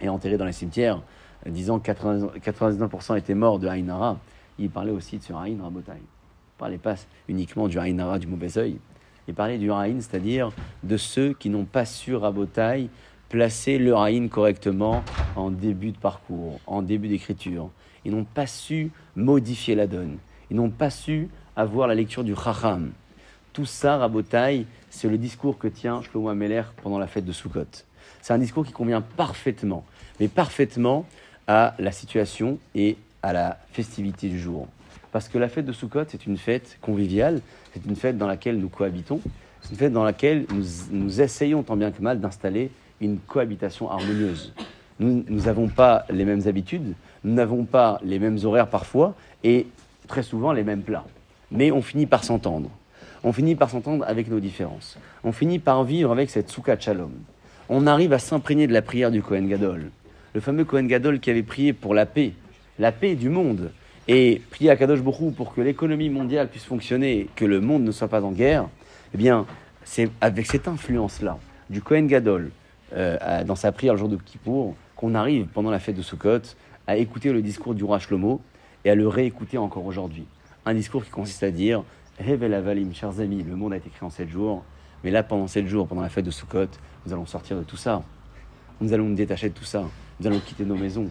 et enterrées dans les cimetières, disant que 80 99% étaient morts de Haïnara, il parlait aussi de ce Haïn Rabotai. Il ne parlait pas uniquement du Haïnara, du mauvais œil. Il parlait du Haïn, c'est-à-dire de ceux qui n'ont pas su Rabotai placer le Haïn correctement en début de parcours, en début d'écriture. Ils n'ont pas su modifier la donne. Ils n'ont pas su avoir la lecture du Chacham. Tout ça, Rabotai, c'est le discours que tient Shlomo Ameler pendant la fête de Sukkot. C'est un discours qui convient parfaitement, mais parfaitement à la situation et à la festivité du jour. Parce que la fête de Sukkot, c'est une fête conviviale, c'est une fête dans laquelle nous cohabitons, c'est une fête dans laquelle nous, essayons tant bien que mal d'installer une cohabitation harmonieuse. Nous n'avons pas les mêmes habitudes, nous n'avons pas les mêmes horaires parfois, et très souvent les mêmes plats. Mais on finit par s'entendre. On finit par s'entendre avec nos différences. On finit par vivre avec cette soukha shalom. On arrive à s'imprégner de la prière du Kohen Gadol. Le fameux Kohen Gadol qui avait prié pour la paix, la paix du monde, et prié à Kadosh pour que l'économie mondiale puisse fonctionner, que le monde ne soit pas en guerre, eh bien, c'est avec cette influence-là du Kohen Gadol euh, dans sa prière le jour de Kippour qu'on arrive pendant la fête de Sukkot à écouter le discours du roi Shlomo et à le réécouter encore aujourd'hui. Un discours qui consiste à dire Hevel Avalim, chers amis, le monde a été créé en sept jours, mais là, pendant sept jours, pendant la fête de Sukkot, nous allons sortir de tout ça. Nous allons nous détacher de tout ça. Nous allons quitter nos maisons.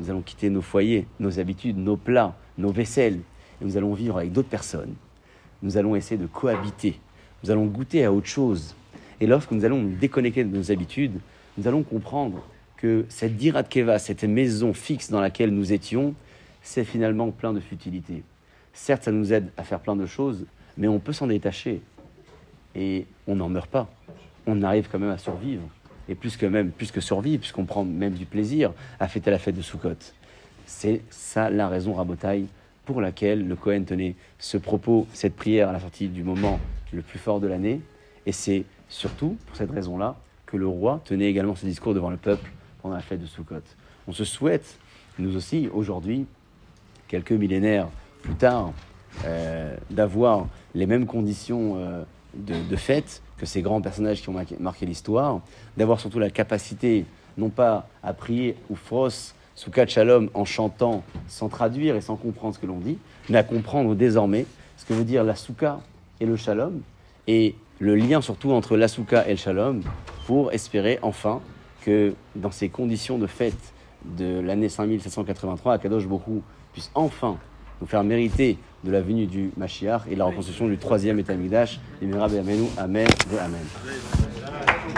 Nous allons quitter nos foyers, nos habitudes, nos plats, nos vaisselles. Et nous allons vivre avec d'autres personnes. Nous allons essayer de cohabiter. Nous allons goûter à autre chose. Et lorsque nous allons nous déconnecter de nos habitudes, nous allons comprendre que cette Dirat Keva, cette maison fixe dans laquelle nous étions, c'est finalement plein de futilité. Certes, ça nous aide à faire plein de choses, mais on peut s'en détacher. Et on n'en meurt pas. On arrive quand même à survivre. Et plus que même, plus que survivre, puisqu'on prend même du plaisir à fêter la fête de Sukkot. C'est ça la raison, Rabotaille, pour laquelle le Cohen tenait ce propos, cette prière à la sortie du moment le plus fort de l'année. Et c'est surtout pour cette raison-là que le roi tenait également ce discours devant le peuple pendant la fête de Sukkot. On se souhaite, nous aussi, aujourd'hui, quelques millénaires plus tard, euh, d'avoir les mêmes conditions euh, de, de fête que ces grands personnages qui ont marqué, l'histoire, d'avoir surtout la capacité, non pas à prier ou fros, Soukat Shalom en chantant sans traduire et sans comprendre ce que l'on dit, mais à comprendre désormais ce que veut dire la Souka et le Shalom, et le lien surtout entre la Souka et le Shalom, pour espérer enfin que dans ces conditions de fête de l'année 5783, Akadosh Bohu puisse enfin nous faire mériter de la venue du Mashiach et la reconstruction du troisième État Mikdash. Amen Amen.